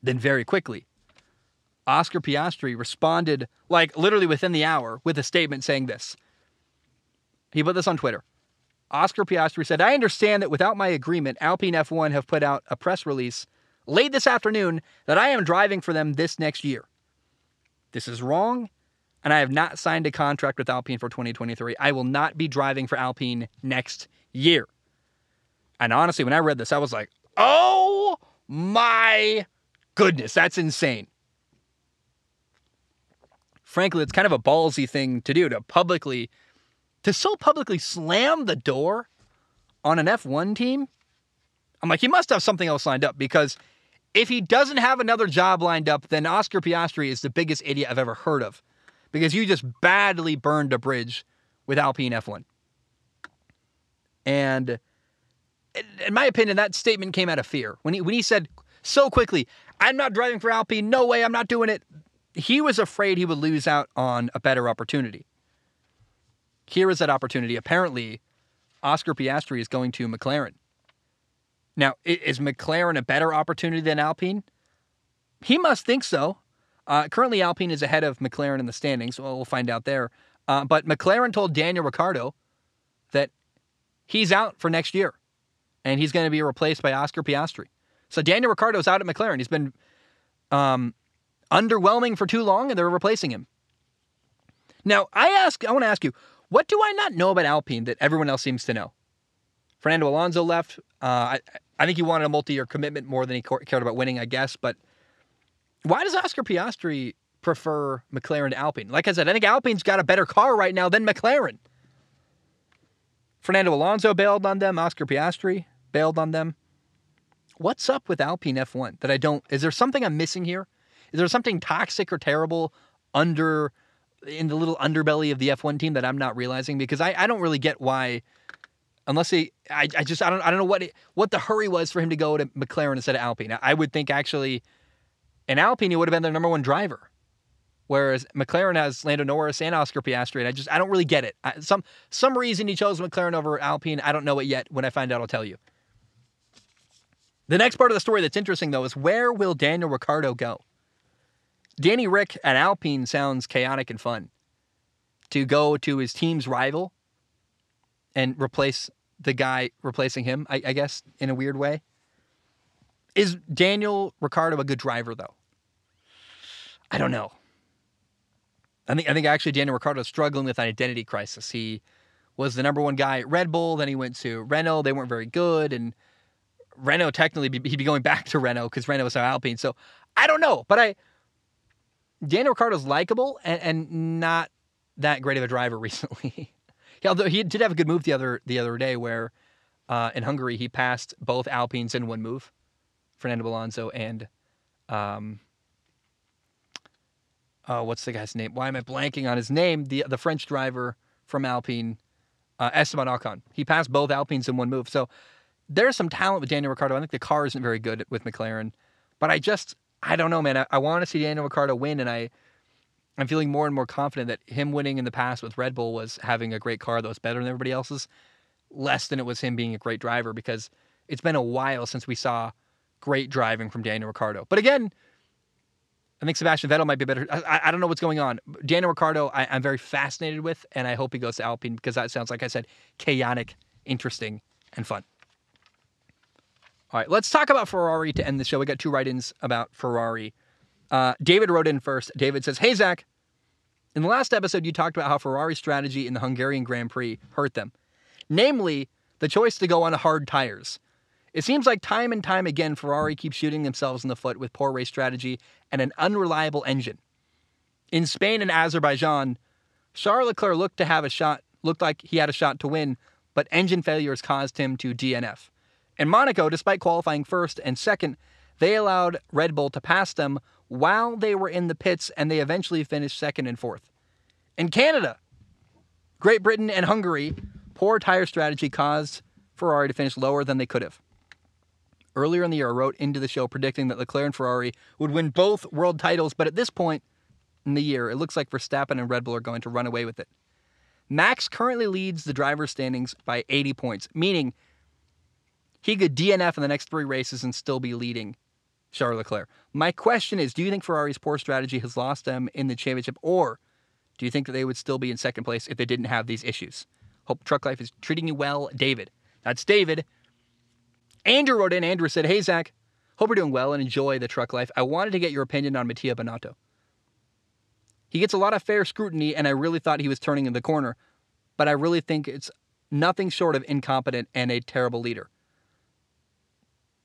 Then very quickly, Oscar Piastri responded, like literally within the hour, with a statement saying this. He put this on Twitter. Oscar Piastri said, I understand that without my agreement, Alpine F1 have put out a press release late this afternoon that I am driving for them this next year. This is wrong, and I have not signed a contract with Alpine for 2023. I will not be driving for Alpine next year. And honestly, when I read this, I was like, oh my goodness, that's insane. Frankly, it's kind of a ballsy thing to do to publicly, to so publicly slam the door on an F1 team. I'm like, he must have something else lined up because if he doesn't have another job lined up, then Oscar Piastri is the biggest idiot I've ever heard of because you just badly burned a bridge with Alpine F1. And in my opinion, that statement came out of fear. When he when he said so quickly, "I'm not driving for Alpine. No way, I'm not doing it." He was afraid he would lose out on a better opportunity. Here is that opportunity. Apparently, Oscar Piastri is going to McLaren. Now, is McLaren a better opportunity than Alpine? He must think so. Uh, currently, Alpine is ahead of McLaren in the standings. Well, we'll find out there. Uh, but McLaren told Daniel Ricciardo that he's out for next year and he's going to be replaced by Oscar Piastri. So Daniel Ricciardo's out at McLaren. He's been um, underwhelming for too long, and they're replacing him. Now, I ask, I want to ask you, what do I not know about Alpine that everyone else seems to know? Fernando Alonso left. Uh, I, I think he wanted a multi-year commitment more than he cared about winning, I guess. But why does Oscar Piastri prefer McLaren to Alpine? Like I said, I think Alpine's got a better car right now than McLaren. Fernando Alonso bailed on them. Oscar Piastri bailed on them. What's up with Alpine F1 that I don't? Is there something I'm missing here? Is there something toxic or terrible under in the little underbelly of the F1 team that I'm not realizing? Because I, I don't really get why, unless he, I, I just I don't I don't know what it, what the hurry was for him to go to McLaren instead of Alpine. I would think actually, in Alpine he would have been their number one driver. Whereas McLaren has Lando Norris and Oscar Piastri, and I just I don't really get it. I, some some reason he chose McLaren over Alpine. I don't know it yet. When I find out, I'll tell you. The next part of the story that's interesting though is where will Daniel Ricciardo go? Danny Rick at Alpine sounds chaotic and fun. To go to his team's rival and replace the guy replacing him, I, I guess, in a weird way. Is Daniel Ricciardo a good driver though? I don't know. I think I think actually Daniel Ricciardo is struggling with an identity crisis. He was the number one guy at Red Bull, then he went to Renault. They weren't very good, and Renault technically he'd be going back to Renault because Renault was so Alpine. So I don't know, but I Daniel Ricciardo's likable and, and not that great of a driver <laughs> recently. Although he did have a good move the other the other day where uh, in Hungary he passed both Alpines in one move, Fernando Alonso and um, uh, what's the guy's name? Why am I blanking on his name? The the French driver from Alpine, uh, Esteban Ocon. He passed both Alpines in one move. So there's some talent with Daniel Ricciardo. I think the car isn't very good with McLaren, but I just I don't know, man. I, I want to see Daniel Ricciardo win, and I I'm feeling more and more confident that him winning in the past with Red Bull was having a great car that was better than everybody else's, less than it was him being a great driver because it's been a while since we saw great driving from Daniel Ricciardo. But again, I think Sebastian Vettel might be better. I, I don't know what's going on. Daniel Ricciardo, I, am very fascinated with, and I hope he goes to Alpine because that sounds, like I said, chaotic, interesting, and fun. All right, let's talk about Ferrari to end the show. We got two write ins about Ferrari. Uh, David wrote in first. David says, Hey, Zach, in the last episode, you talked about how Ferrari's strategy in the Hungarian Grand Prix hurt them, namely, the choice to go on hard tires. It seems like time and time again, Ferrari keeps shooting themselves in the foot with poor race strategy and an unreliable engine. In Spain and Azerbaijan, Charles Leclerc looked to have a shot, looked like he had a shot to win, but engine failures caused him to DNF. In Monaco, despite qualifying first and second, they allowed Red Bull to pass them while they were in the pits and they eventually finished second and fourth. In Canada, Great Britain and Hungary, poor tire strategy caused Ferrari to finish lower than they could have. Earlier in the year, I wrote into the show predicting that Leclerc and Ferrari would win both world titles, but at this point, in the year, it looks like Verstappen and Red Bull are going to run away with it. Max currently leads the driver's standings by 80 points, meaning he could DNF in the next three races and still be leading Charles Leclerc. My question is do you think Ferrari's poor strategy has lost them in the championship, or do you think that they would still be in second place if they didn't have these issues? Hope Truck Life is treating you well, David. That's David. Andrew wrote in. Andrew said, Hey, Zach, hope you're doing well and enjoy the truck life. I wanted to get your opinion on Mattia Binotto. He gets a lot of fair scrutiny, and I really thought he was turning in the corner, but I really think it's nothing short of incompetent and a terrible leader,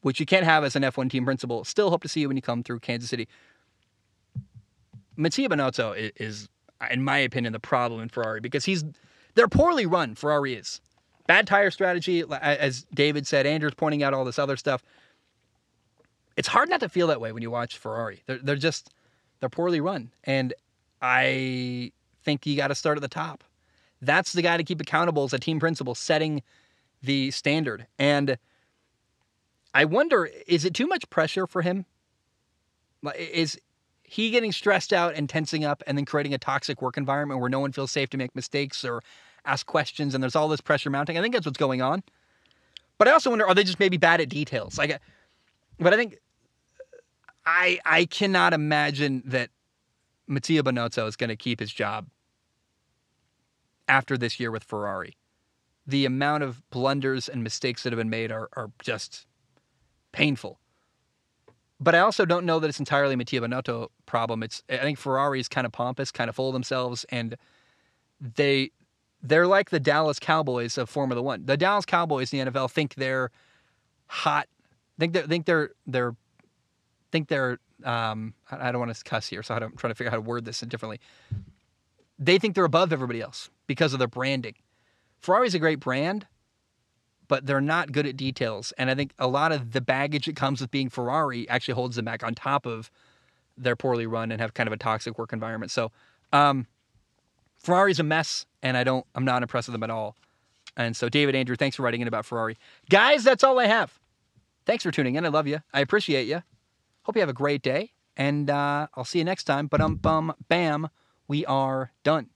which you can't have as an F1 team principal. Still hope to see you when you come through Kansas City. Mattia Binotto is, in my opinion, the problem in Ferrari because he's they're poorly run. Ferrari is bad tire strategy, as David said. Andrew's pointing out all this other stuff. It's hard not to feel that way when you watch Ferrari. They're they're just they're poorly run, and I think you got to start at the top. That's the guy to keep accountable as a team principal, setting the standard. And I wonder, is it too much pressure for him? Is he getting stressed out and tensing up and then creating a toxic work environment where no one feels safe to make mistakes or ask questions and there's all this pressure mounting? I think that's what's going on. But I also wonder, are they just maybe bad at details? Like, uh, but I think uh, I I cannot imagine that Mattia Binotto is going to keep his job after this year with Ferrari. The amount of blunders and mistakes that have been made are, are just painful. But I also don't know that it's entirely Mattia Binotto problem. It's I think Ferrari is kind of pompous, kind of full of themselves, and they they're like the Dallas Cowboys of Formula One. The Dallas Cowboys in the NFL think they're hot. Think they think they're they're think they're um, I don't want to cuss here, so I'm trying to figure out how to word this differently. They think they're above everybody else because of their branding. Ferrari's a great brand, but they're not good at details. And I think a lot of the baggage that comes with being Ferrari actually holds them back on top of their poorly run and have kind of a toxic work environment. So um, Ferrari's a mess, and I don't I'm not impressed with them at all. And so David Andrew, thanks for writing in about Ferrari. Guys, that's all I have. Thanks for tuning in. I love you. I appreciate you. Hope you have a great day, and uh, I'll see you next time. But um, bum, bam, we are done.